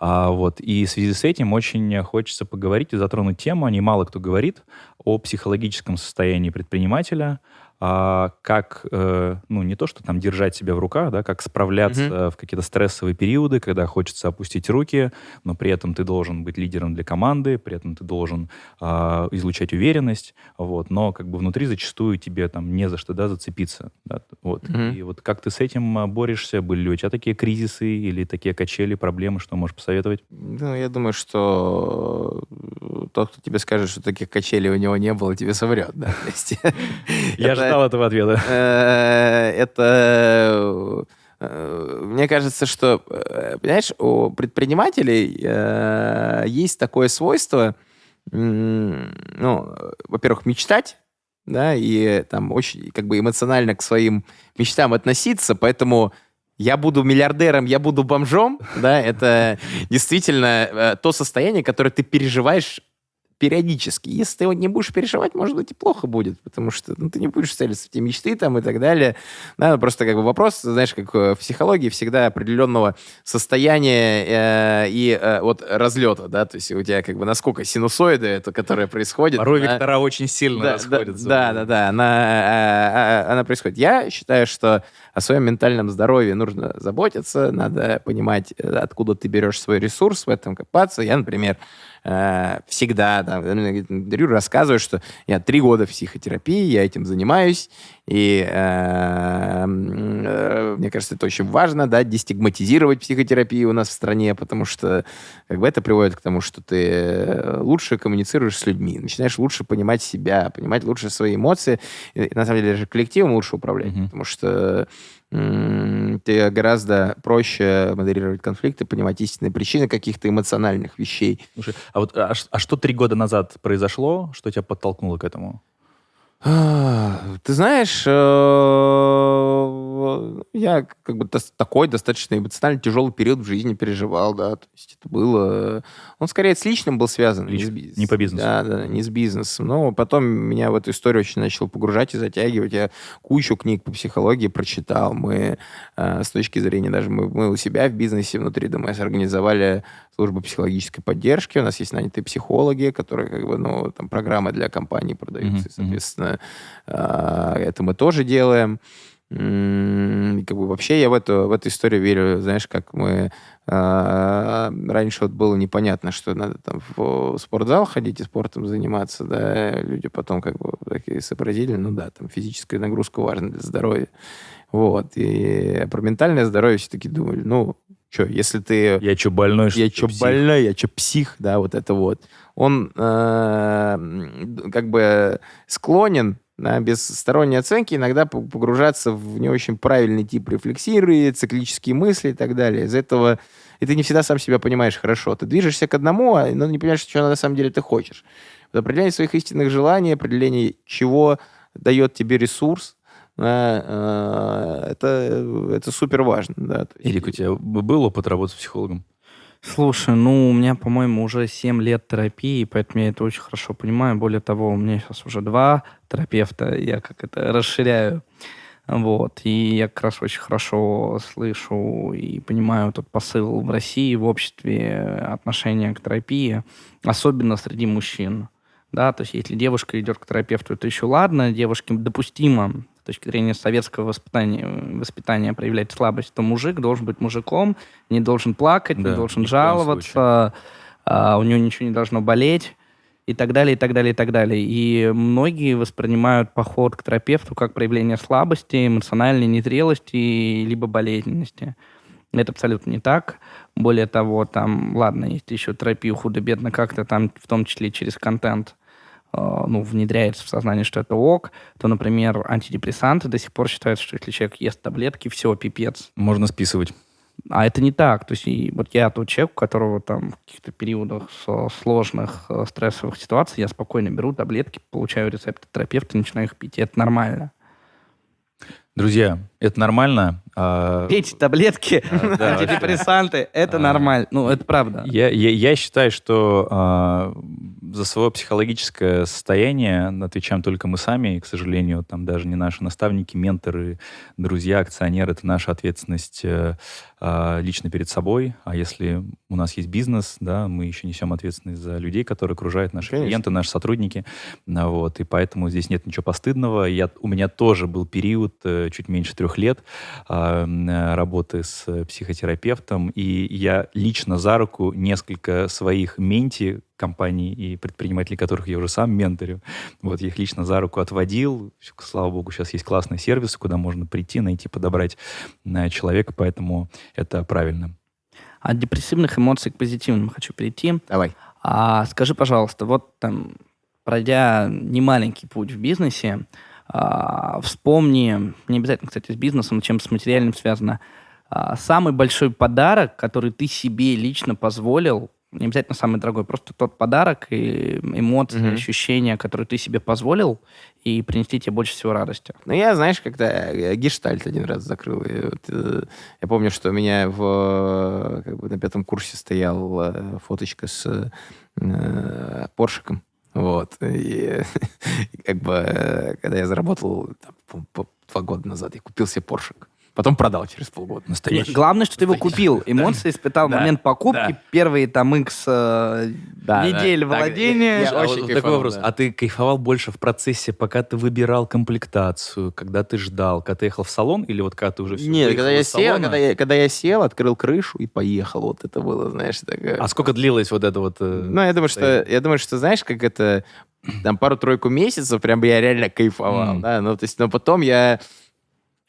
А, вот. И в связи с этим очень хочется поговорить и затронуть тему, о ней кто говорит, о психологическом состоянии предпринимателя, а, как, э, ну, не то, что там держать себя в руках, да, как справляться Мгм. в какие-то стрессовые периоды, когда хочется опустить руки, но при этом ты должен быть лидером для команды, при этом ты должен а, излучать уверенность, вот, но как бы внутри зачастую тебе там не за что, да, зацепиться, да, вот. Мгм. И вот как ты с этим а, борешься? Были ли у тебя такие кризисы или такие качели, проблемы, что можешь посоветовать? Ну, я думаю, что э, тот, кто тебе скажет, что таких качелей у него не было, тебе соврет, да. Я это- ждал этого ответа. Э, Это, э, мне кажется, что, э, понимаешь, у предпринимателей э, есть такое свойство, ну, э, во-первых, мечтать, да, и там очень как бы эмоционально к своим мечтам относиться, поэтому я буду миллиардером, я буду бомжом, да, это действительно э, то состояние, которое ты переживаешь периодически. Если ты его не будешь переживать, может быть, и плохо будет, потому что ну, ты не будешь целиться в те мечты там и так далее. Да, просто как бы вопрос, знаешь, как э, в психологии всегда определенного состояния э, и э, вот разлета, да, то есть у тебя как бы насколько синусоиды, это, которое происходит. Порой да, вектора очень сильно да, да, расходятся. Да, да, да, она, э, э, она происходит. Я считаю, что о своем ментальном здоровье нужно заботиться, надо понимать, откуда ты берешь свой ресурс, в этом копаться. Я, например, э, всегда там, интервью рассказываю, что я три года в психотерапии, я этим занимаюсь, и э, э, мне кажется, это очень важно, да, дестигматизировать психотерапию у нас в стране, потому что как бы это приводит к тому, что ты лучше коммуницируешь с людьми, начинаешь лучше понимать себя, понимать лучше свои эмоции, и, на самом деле даже коллективом лучше управлять, Мгм. потому что тебе гораздо проще модерировать конфликты, понимать истинные причины каких-то эмоциональных вещей. Слушай, а вот а, а что три года назад произошло, что тебя подтолкнуло к этому? А, Ты знаешь, э, я как бы такой достаточно эмоционально тяжелый период в жизни переживал, да, то есть это было... Он скорее с личным был связан, не с Лично, бизнесом. не по бизнесу. Да, да, не с бизнесом. Но потом меня в эту историю очень начал погружать и затягивать. Я кучу книг по психологии прочитал. Мы э, с точки зрения даже... Мы, мы у себя в бизнесе внутри ДМС организовали службу психологической поддержки. У нас есть нанятые психологи, которые как бы, ну, там программы для компаний продаются. Мгм, И, соответственно, а, это мы тоже делаем. Как бы вообще я в эту, в эту историю верю, знаешь, как мы а, раньше вот было непонятно, что надо там в спортзал ходить и спортом заниматься, да, люди потом как бы такие сообразили, ну да, там физическая нагрузка важна для здоровья, вот, и про ментальное здоровье все-таки думали, ну, что, если ты Я что, больной, я что, больной, я что, псих, да, вот это вот. Он э, как бы склонен без сторонней оценки иногда по- погружаться в не очень правильный тип рефлексии, циклические мысли и так далее. Из этого и ты не всегда сам себя понимаешь хорошо. Ты движешься к одному, а но не понимаешь, что на самом деле ты хочешь. Вот определение своих истинных желаний, определение, чего дает тебе ресурс, э, это, это супер важно. Да, Эрик, у тебя был опыт работы с психологом? Слушай, ну, у меня, по-моему, уже 7 лет терапии, поэтому я это очень хорошо понимаю. Более того, у меня сейчас уже два терапевта, я как это расширяю. Вот. И я как раз очень хорошо слышу и понимаю тот посыл в России, в обществе, отношение к терапии, особенно среди мужчин. Да, то есть если девушка идет к терапевту, это еще ладно, девушке допустимо точки зрения советского воспитания, воспитания проявлять слабость, то мужик должен быть мужиком, не должен плакать, Да, не должен жаловаться, а, у него ничего не должно болеть и так далее, и так далее, и так далее. И многие воспринимают поход к терапевту как проявление слабости, эмоциональной незрелости, либо болезненности. Это абсолютно не так. Более того, там, ладно, есть еще терапию худо-бедно как-то там, в том числе через контент, ну, внедряется в сознание, что это ок, то, например, антидепрессанты до сих пор считаются, что если человек ест таблетки, все, пипец. Можно списывать. А это не так. То есть и вот я тот человек, у которого там в каких-то периодах со- сложных э, стрессовых ситуаций я спокойно беру таблетки, получаю рецепт от терапевта, начинаю их пить. И это нормально. Друзья, это нормально. А, Пейте таблетки, А, да, <laughs> антидепрессанты, это А. нормально. Ну, это правда. Я, я, я считаю, что а, за свое психологическое состояние отвечаем только мы сами, и, к сожалению, там даже не наши наставники, менторы, друзья, акционеры, это наша ответственность э, а, лично перед собой. А если у нас есть бизнес, да, мы еще несем ответственность за людей, которые окружают наши Конечно. клиенты, наши сотрудники. Вот, и поэтому здесь нет ничего постыдного. Я, у меня тоже был период э, чуть меньше трех лет а, м, э, работы с э, психотерапевтом, и я лично за руку несколько своих менти компаний и предпринимателей, которых я уже сам менторю, вот я их лично за руку отводил. Слава богу, сейчас есть классные сервисы, куда можно прийти, найти, подобрать э, человека, поэтому это правильно. От депрессивных эмоций к позитивным хочу перейти. Давай. А скажи, пожалуйста, вот там, пройдя немаленький путь в бизнесе, а, вспомни, не обязательно, кстати, с бизнесом, чем с материальным связано, а, самый большой подарок, который ты себе лично позволил, не обязательно самый дорогой, просто тот подарок и эмоции, Мгм. ощущения, которые ты себе позволил, и принести тебе больше всего радости. Ну, я, знаешь, когда э, гештальт один раз закрыл. И вот, э, я помню, что у меня в, э, как бы на пятом курсе стоял э, фоточка с э, Поршиком. Вот. И, <laughs> как бы, э, когда я заработал там, два года назад, я купил себе Поршик. Потом продал через полгода. Настоящий. Главное, что ты его купил. Эмоции испытал Да. момент покупки, Да. первые там x э, Да, недель да. Так, владения. я- А вот такой вопрос. да. А ты кайфовал больше в процессе, пока ты выбирал комплектацию, когда ты ждал, когда ты ехал в салон, или вот когда ты уже все Нет, когда я сел, когда я, когда я сел, открыл крышу и поехал. Вот это было, знаешь, такое. А сколько длилось вот это вот... э, Ну, я думаю, что, я думаю, что, знаешь, как это, там, пару-тройку месяцев прям я реально кайфовал, да, ну, то есть, но потом я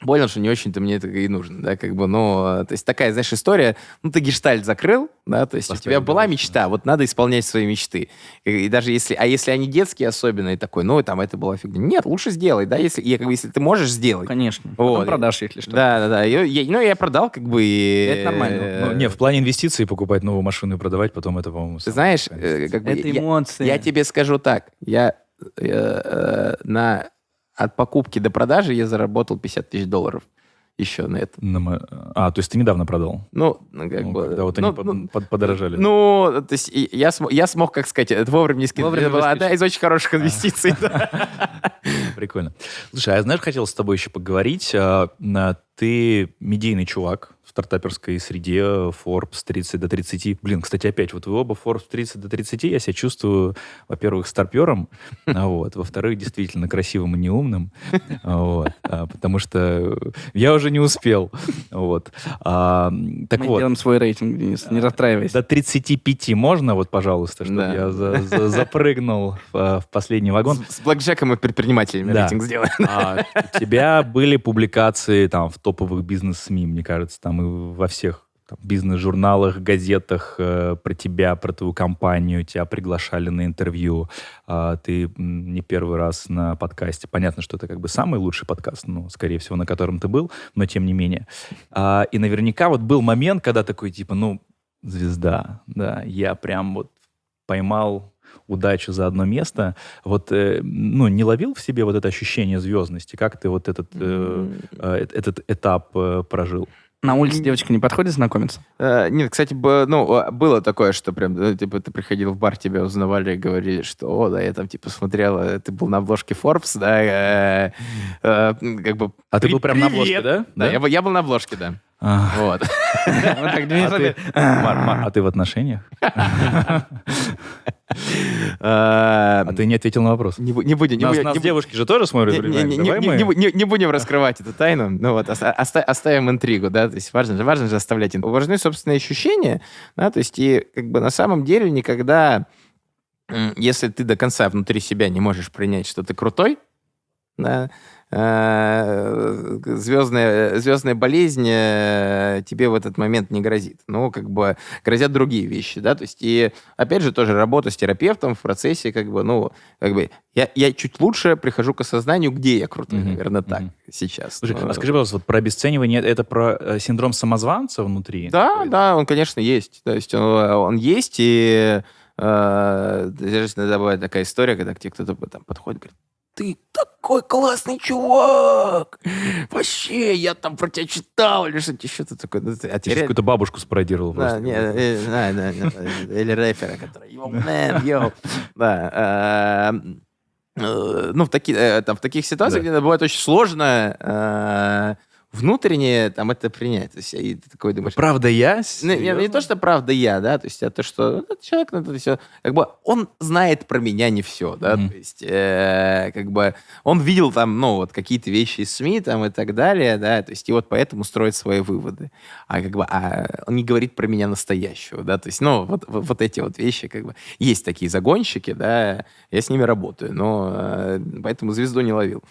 понял, что не очень-то мне это и нужно, да, как бы, ну, то есть такая, знаешь, история, ну, ты гештальт закрыл, да, то есть у Поставил тебя была мечта, вот надо исполнять свои мечты. И, и даже если, а если они детские особенно, и такой, ну, там, это была фигня. Нет, лучше сделай, да, если, и, как бы, если ты можешь сделать. Конечно. Вот. Потом продашь, если что. Да, да, да. Я- я- ну, я продал, как бы, и... Это нормально. э, Ну, не, в плане инвестиций покупать новую машину и продавать, потом это, по-моему... Ты знаешь, э, как бы Это я- эмоции. Я тебе скажу так. Я э, э, на, от покупки до продажи я заработал 50 тысяч долларов еще на это. На А, то есть ты недавно продал? Ну, ну, как Ну, бы... когда вот ну, они под- ну, под- подорожали. Ну, то есть я, см- я смог, как сказать, это вовремя не скинуть. Вовремя Это была одна из очень хороших инвестиций. да. <laughs> Прикольно. Слушай, а знаешь, хотел с тобой еще поговорить. Ты медийный чувак в стартаперской среде, Forbes 30 до 30. Блин, кстати, опять, вот вы оба Forbes 30 до 30, я себя чувствую, во-первых, старпером, <laughs> а вот, во-вторых, действительно красивым и неумным, а вот, а, потому что я уже не успел. Вот. А, Так Мы вот, делаем свой рейтинг, Денис, не расстраивайся. до 35 можно, вот, пожалуйста, чтобы Да. я за- за- запрыгнул в, в последний вагон. С с блэкджеком и предпринимателями Да. рейтинг сделаем. А у тебя были публикации там в топовых бизнес-СМИ, мне кажется, там и во всех бизнес-журналах, газетах э, про тебя, про твою компанию, тебя приглашали на интервью. А, ты не первый раз на подкасте. Понятно, что это как бы самый лучший подкаст, ну, скорее всего, на котором ты был, но тем не менее. А, и наверняка вот был момент, когда такой, типа, ну, звезда, да, я прям вот поймал удачу за одно место. Вот, э, ну, не ловил в себе вот это ощущение звездности? Как ты вот этот, э, э, этот этап э, прожил? На улице девочка не подходит знакомиться? Э, Нет, кстати, б- ну, э, было такое, что прям, типа, ты приходил в бар, тебя узнавали и говорили, что, о, да, я там, типа, смотрел, э, ты был на обложке Forbes, да, э, э, как бы... А ты «При- был прям на обложке, привет!» да? Да, я был- я был на обложке, да. Вот. <laughs> А ты- а ты в отношениях? <laughs> А ты не ответил на вопрос. Не бу- не будем, Нас, девушки же тоже смотрят. не- будем раскрывать эту тайну. Ну вот, оста- оста- оставим интригу, да, то есть важно же, важно же оставлять. интригу. Важны собственные ощущения, да, то есть и как бы на самом деле никогда, если ты до конца внутри себя не можешь принять, что ты крутой, да, э, звездная, звездная болезнь э, тебе в этот момент не грозит. Ну, как бы грозят другие вещи, да, то есть и, опять же, тоже работа с терапевтом в процессе, как бы, ну, как бы, я, я чуть лучше прихожу к осознанию, где я крутой, Мгм, наверное, так, мгм. сейчас. Слушай, Ну, а скажи, пожалуйста, вот про обесценивание, это про э, синдром самозванца внутри? Да, да, он, конечно, есть. То есть он, он есть, и э, даже иногда бывает такая история, когда к тебе кто-то там подходит, говорит, ты такой классный чувак! Вообще, я там про тебя читал, или что-то еще ты такой. Ну, ты- а Ты сейчас какую-то бабушку спародировал Да, просто. не, э, да, да, да, или рэпера, который «Yo, man, yo». Да. э, э, Ну, в таки- э, там, в таких ситуациях, Да. где бывает очень сложно внутренне там это принять. То есть, и ты такой думаешь, Правда я? ну, не, не то, что правда я, да, то есть, а то, что этот человек, ну, это все, как бы, он знает про меня не все, да, Мгм. то есть, э, как бы, он видел там, ну, вот, какие-то вещи из СМИ там и так далее, да, то есть, и вот поэтому строит свои выводы. А как бы, а он не говорит про меня настоящего, да, то есть, ну, вот, вот, вот эти вот вещи, как бы, есть такие загонщики, да, я с ними работаю, но э, поэтому звезду не ловил.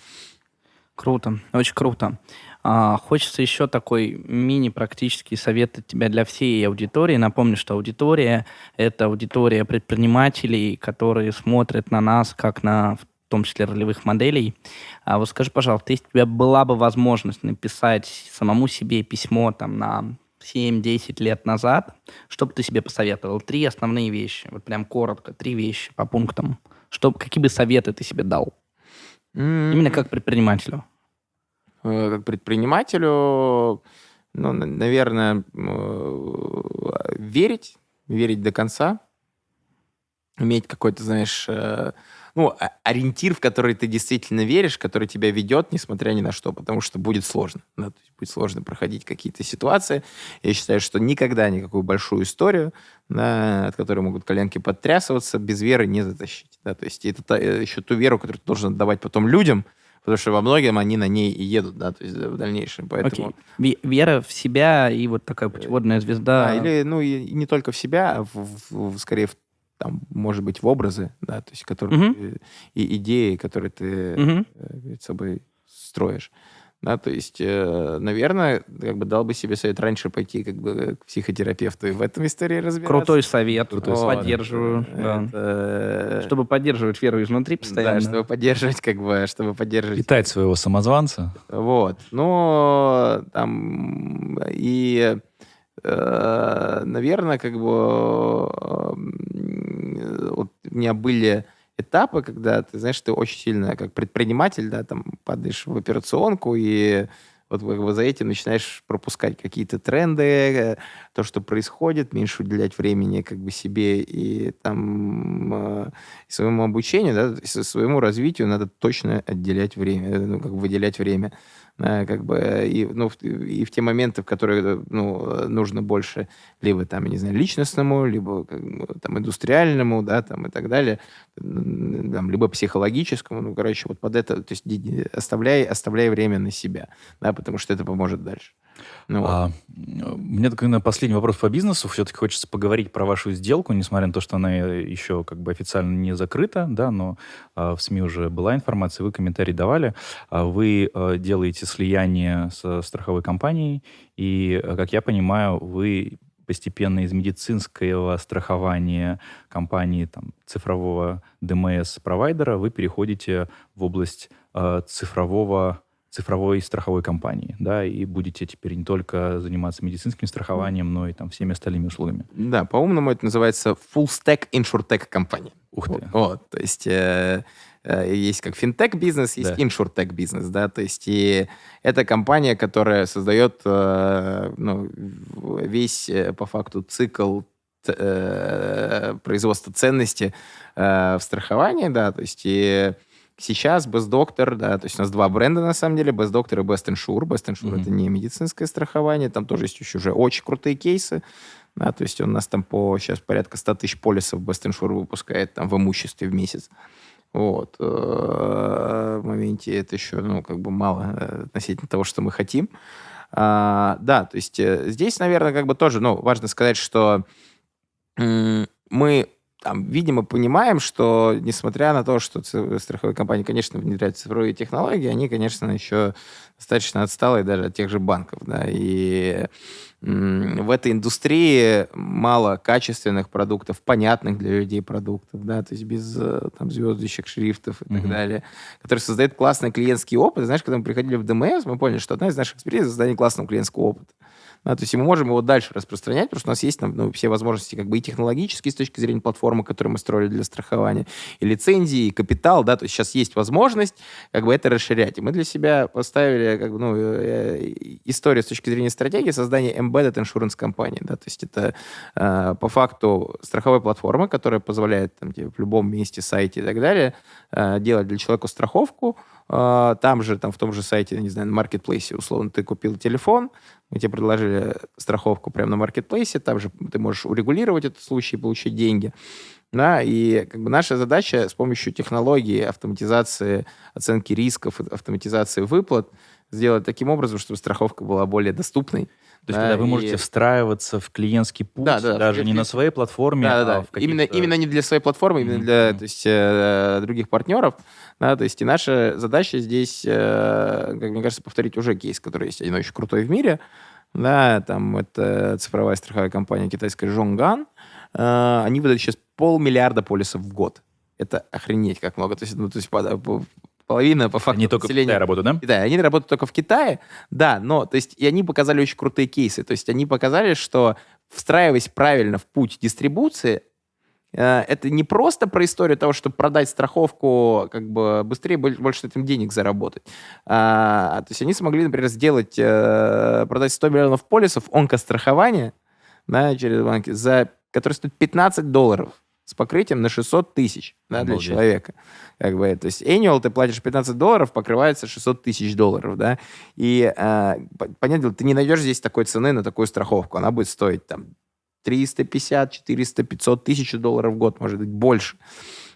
Круто, очень круто. А, хочется еще такой мини-практический совет от тебя для всей аудитории. Напомню, что аудитория — это аудитория предпринимателей, которые смотрят на нас как на, в том числе, ролевых моделей. А вот скажи, пожалуйста, если у тебя была бы возможность написать самому себе письмо там на 7-10 лет назад, что бы ты себе посоветовал? Три основные вещи, вот прям коротко, три вещи по пунктам. Что, какие бы советы ты себе дал? Именно как предпринимателю. Э, как предпринимателю, ну, на- наверное, э, верить, верить до конца, иметь какой-то, знаешь, э, ну, ориентир, в который ты действительно веришь, который тебя ведет, несмотря ни на что, потому что будет сложно. да, то есть будет сложно проходить какие-то ситуации. Я считаю, что никогда никакую большую историю, да, от которой могут коленки подтрясываться, без веры не затащить. Да, то есть это та- еще ту веру, которую ты должен отдавать потом людям, потому что во многом они на ней и едут, да, то есть в дальнейшем. Поэтому. Ве- Вера в себя и вот такая путеводная звезда. да, или, ну, и, не только в себя, а в, в- скорее, в, там, может быть, в образы, да, то есть, которые ты- и идеи, которые ты э, перед собой строишь. Да, то есть, э, наверное, как бы дал бы себе совет раньше пойти как бы к психотерапевту и в этом истории разбираться. Крутой совет, Крутой Вот. поддерживаю. да. Это, Чтобы поддерживать веру изнутри постоянно. Да, чтобы поддерживать, как бы, чтобы поддерживать Питать своего самозванца. Вот. Но там и, э, наверное, как бы э, вот у меня были этапы, когда ты, знаешь, ты очень сильно как предприниматель, да, там падаешь в операционку и вот как бы за этим начинаешь пропускать какие-то тренды, э, то, что происходит, меньше уделять времени как бы себе и там э, своему обучению, да, своему развитию надо точно отделять время, э, ну, как бы выделять время. Да, как бы, э, и, ну, и в те моменты, в которые э, ну, э, нужно больше либо там, я не знаю, личностному, либо как там индустриальному, да, там и так далее, там, либо психологическому, ну, короче, вот под это, то есть оставляй, оставляй время на себя, да, потому что это поможет дальше. Ну, вот. А, мне такой на последний вопрос по бизнесу. Все-таки хочется поговорить про вашу сделку, несмотря на то, что она еще как бы официально не закрыта, да, но а, в СМИ уже была информация, вы комментарий давали. А, вы а, делаете слияние со страховой компанией, и, а, как я понимаю, вы постепенно из медицинского страхования компании там, цифрового ДМС-провайдера вы переходите в область а, цифрового цифровой страховой компании, да, и будете теперь не только заниматься медицинским страхованием, но и там всеми остальными услугами. Да, по-умному это называется full stack insurtech компания. Ух ты. Вот, то есть э, э, есть как финтех бизнес, есть Да. бизнес, да, то есть и это компания, которая создает э, ну, весь э, по факту цикл э, производства ценности э, в страховании, да, то есть и сейчас Best Doctor, да, то есть у нас два бренда на самом деле, Best Doctor и Best Insure. Best Insure Мгм. это не медицинское страхование, там тоже есть еще уже очень крутые кейсы, да, то есть у нас там по сейчас порядка 100 тысяч полисов Best Insure выпускает там в имуществе в месяц. Вот. э, В моменте это еще, ну, как бы мало э, относительно того, что мы хотим. А, Да, то есть э, здесь, наверное, как бы тоже, ну, важно сказать, что мы там, видимо, понимаем, что несмотря на то, что страховые компании, конечно, внедряют цифровые технологии, они, конечно, еще достаточно отсталые даже от тех же банков, да, и в этой индустрии мало качественных продуктов, понятных для людей продуктов, да, то есть без э, там звездочек, шрифтов и так Мгм. далее, которые создают классный клиентский опыт. Знаешь, когда мы приходили в ДМС, мы поняли, что одна из наших экспертиз — создание классного клиентского опыта. Да, то есть мы можем его дальше распространять, потому что у нас есть там, ну, все возможности как бы и технологические с точки зрения платформы, которую мы строили для страхования, и лицензии, и капитал, да, то есть сейчас есть возможность как бы это расширять. И мы для себя поставили как бы, ну, э, э, историю с точки зрения стратегии создания embedded insurance компании, да, то есть это э, по факту страховой платформы, которая позволяет там, тебе в любом месте, сайте и так далее э, делать для человека страховку, там же, там в том же сайте, не знаю, на маркетплейсе, условно, ты купил телефон, мы тебе предложили страховку прямо на маркетплейсе, там же ты можешь урегулировать этот случай и получить деньги. Да, и как бы наша задача с помощью технологии автоматизации оценки рисков, автоматизации выплат сделать таким образом, чтобы страховка была более доступной. То есть, да, когда вы можете встраиваться в клиентский путь, да, да, даже не на своей платформе, да, да, а в именно, именно не для своей платформы, именно для то есть, э, других партнеров. Да, то есть и наша задача здесь, э, как мне кажется, повторить уже кейс, который есть один очень крутой в мире. Да, там это цифровая страховая компания китайская Жонган. Э, они выдают сейчас полмиллиарда полисов в год. Это охренеть как много. То есть, ну, то есть половина по факту Они только населения. в Китае работают, да? Да, они работают только в Китае, да, но, то есть, и они показали очень крутые кейсы, то есть, они показали, что встраиваясь правильно в путь дистрибуции, э, это не просто про историю того, чтобы продать страховку как бы быстрее, больше этим денег заработать. А, то есть они смогли, например, сделать, э, продать 100 миллионов полисов онкострахования да, через банки, за, который стоит 15 долларов с покрытием на 600 тысяч да, для человека. Как бы, то есть annual ты платишь 15 долларов, покрывается 600 тысяч долларов, да, и, э, понятно, ты не найдешь здесь такой цены на такую страховку, она будет стоить там 350, 400, 500 тысяч долларов в год, может быть, больше,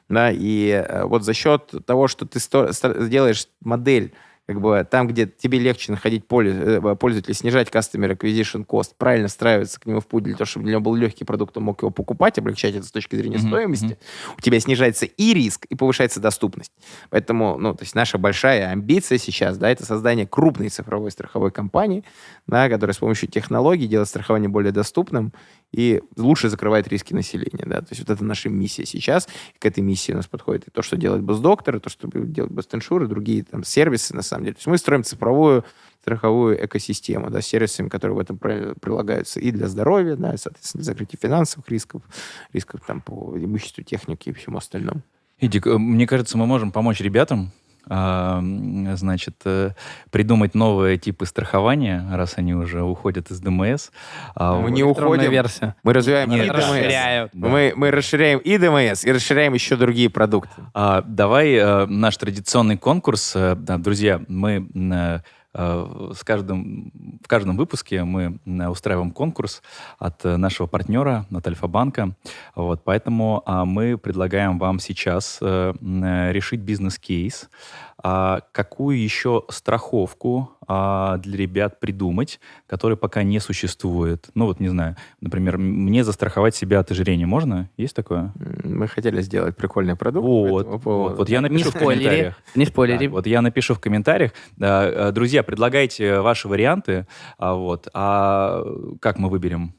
да, и э, вот за счет того, что ты сделаешь модель как бы там, где тебе легче находить э, пользователя, снижать customer acquisition cost, правильно встраиваться к нему в путь для того, чтобы для него был легкий продукт, он мог его покупать, облегчать это с точки зрения mm-hmm. стоимости, у тебя снижается и риск, и повышается доступность. Поэтому, ну, то есть наша большая амбиция сейчас, да, это создание крупной цифровой страховой компании, да, которая с помощью технологий делает страхование более доступным, и лучше закрывает риски населения. Да? То есть вот это наша миссия сейчас. И к этой миссии у нас подходит и то, что делает Босдоктор, и то, что делает Бостеншур, и другие там сервисы, на самом деле. То есть мы строим цифровую страховую экосистему, да, с сервисами, которые в этом прилагаются и для здоровья, да, и, соответственно, для закрытия финансовых рисков, рисков там по имуществу техники и всему остальному. Эдик, э, мне кажется, мы можем помочь ребятам значит, э, придумать новые типы страхования, раз они уже уходят из ДМС. А мы не уходим. Версия. Мы развиваем Нет, и ДМС. Да. Мы, мы расширяем и ДМС, и расширяем еще другие продукты. А, давай а, наш традиционный конкурс. Да, друзья, мы Э, с каждым, в каждом выпуске мы э, устраиваем конкурс от э, нашего партнера, от Альфа-банка. Вот, поэтому а, мы предлагаем вам сейчас решить бизнес-кейс, а какую еще страховку а, для ребят придумать, которая пока не существует? Ну вот, не знаю, например, мне застраховать себя от ожирения можно? Есть такое? Мы хотели сделать прикольный продукт. Вот, вот, вот я напишу не в комментариях. Не спойлери. Да, вот я напишу в комментариях. А, друзья, предлагайте ваши варианты. А, вот, а как мы выберем?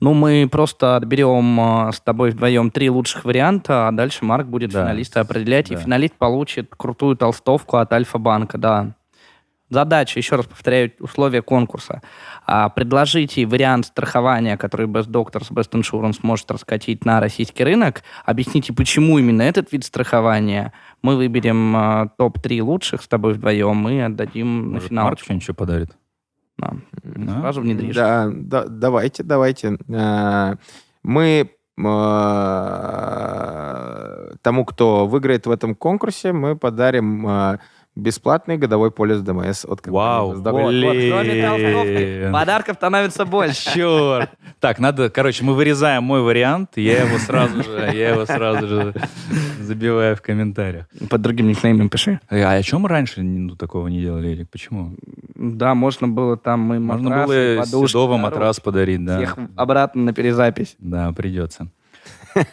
Ну, мы просто отберем а, с тобой вдвоем три лучших варианта, а дальше Марк будет да. финалиста определять, да. и финалист получит крутую толстовку от Альфа-банка, да. Задача, еще раз повторяю, условия конкурса. А, предложите вариант страхования, который Best Doctors, Best Insurance может раскатить на российский рынок. Объясните, почему именно этот вид страхования. Мы выберем а, топ-3 лучших с тобой вдвоем и отдадим может, на финал. Марк что-нибудь подарит. Да. Да? Сразу внедришь. Да, да, давайте, давайте. А, мы а, тому, кто выиграет в этом конкурсе, мы подарим а, бесплатный годовой полис ДМС от Вау, вот, вот, Подарков становится больше. Черт. Так, надо, короче, мы вырезаем мой вариант, я его сразу же, я его сразу же забиваю в комментариях. Под другим никнеймом пиши. А о чем мы раньше ну, такого не делали, Эрик? Почему? Да, можно было там мы Можно матрасы, было подушки, матрас подарить, да. Всех обратно на перезапись. Да, придется.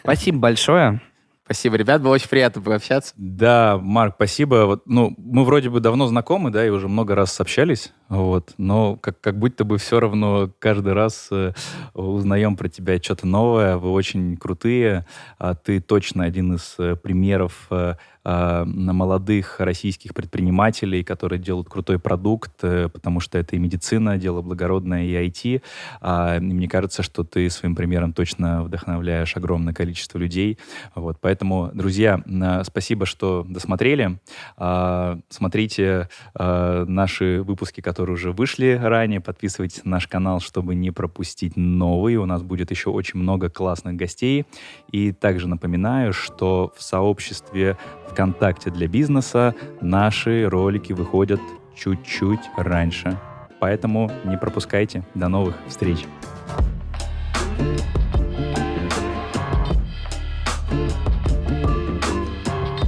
Спасибо большое. Спасибо, ребят, было очень приятно пообщаться. Да, Марк, спасибо. Вот, ну, мы вроде бы давно знакомы, да, и уже много раз общались, вот, но как, как будто бы все равно каждый раз э, узнаем про тебя что-то новое. Вы очень крутые. А ты точно один из э, примеров э, э, молодых российских предпринимателей, которые делают крутой продукт, э, потому что это и медицина, дело благородное, и IT. А, и мне кажется, что ты своим примером точно вдохновляешь огромное количество людей. Вот, поэтому, друзья, э, спасибо, что досмотрели. А, смотрите э, наши выпуски, которые уже вышли ранее. Подписывайтесь на наш канал, чтобы не пропустить новые. У нас будет еще очень много классных гостей. И также напоминаю, что в сообществе ВКонтакте для бизнеса наши ролики выходят чуть-чуть раньше. Поэтому не пропускайте. До новых встреч.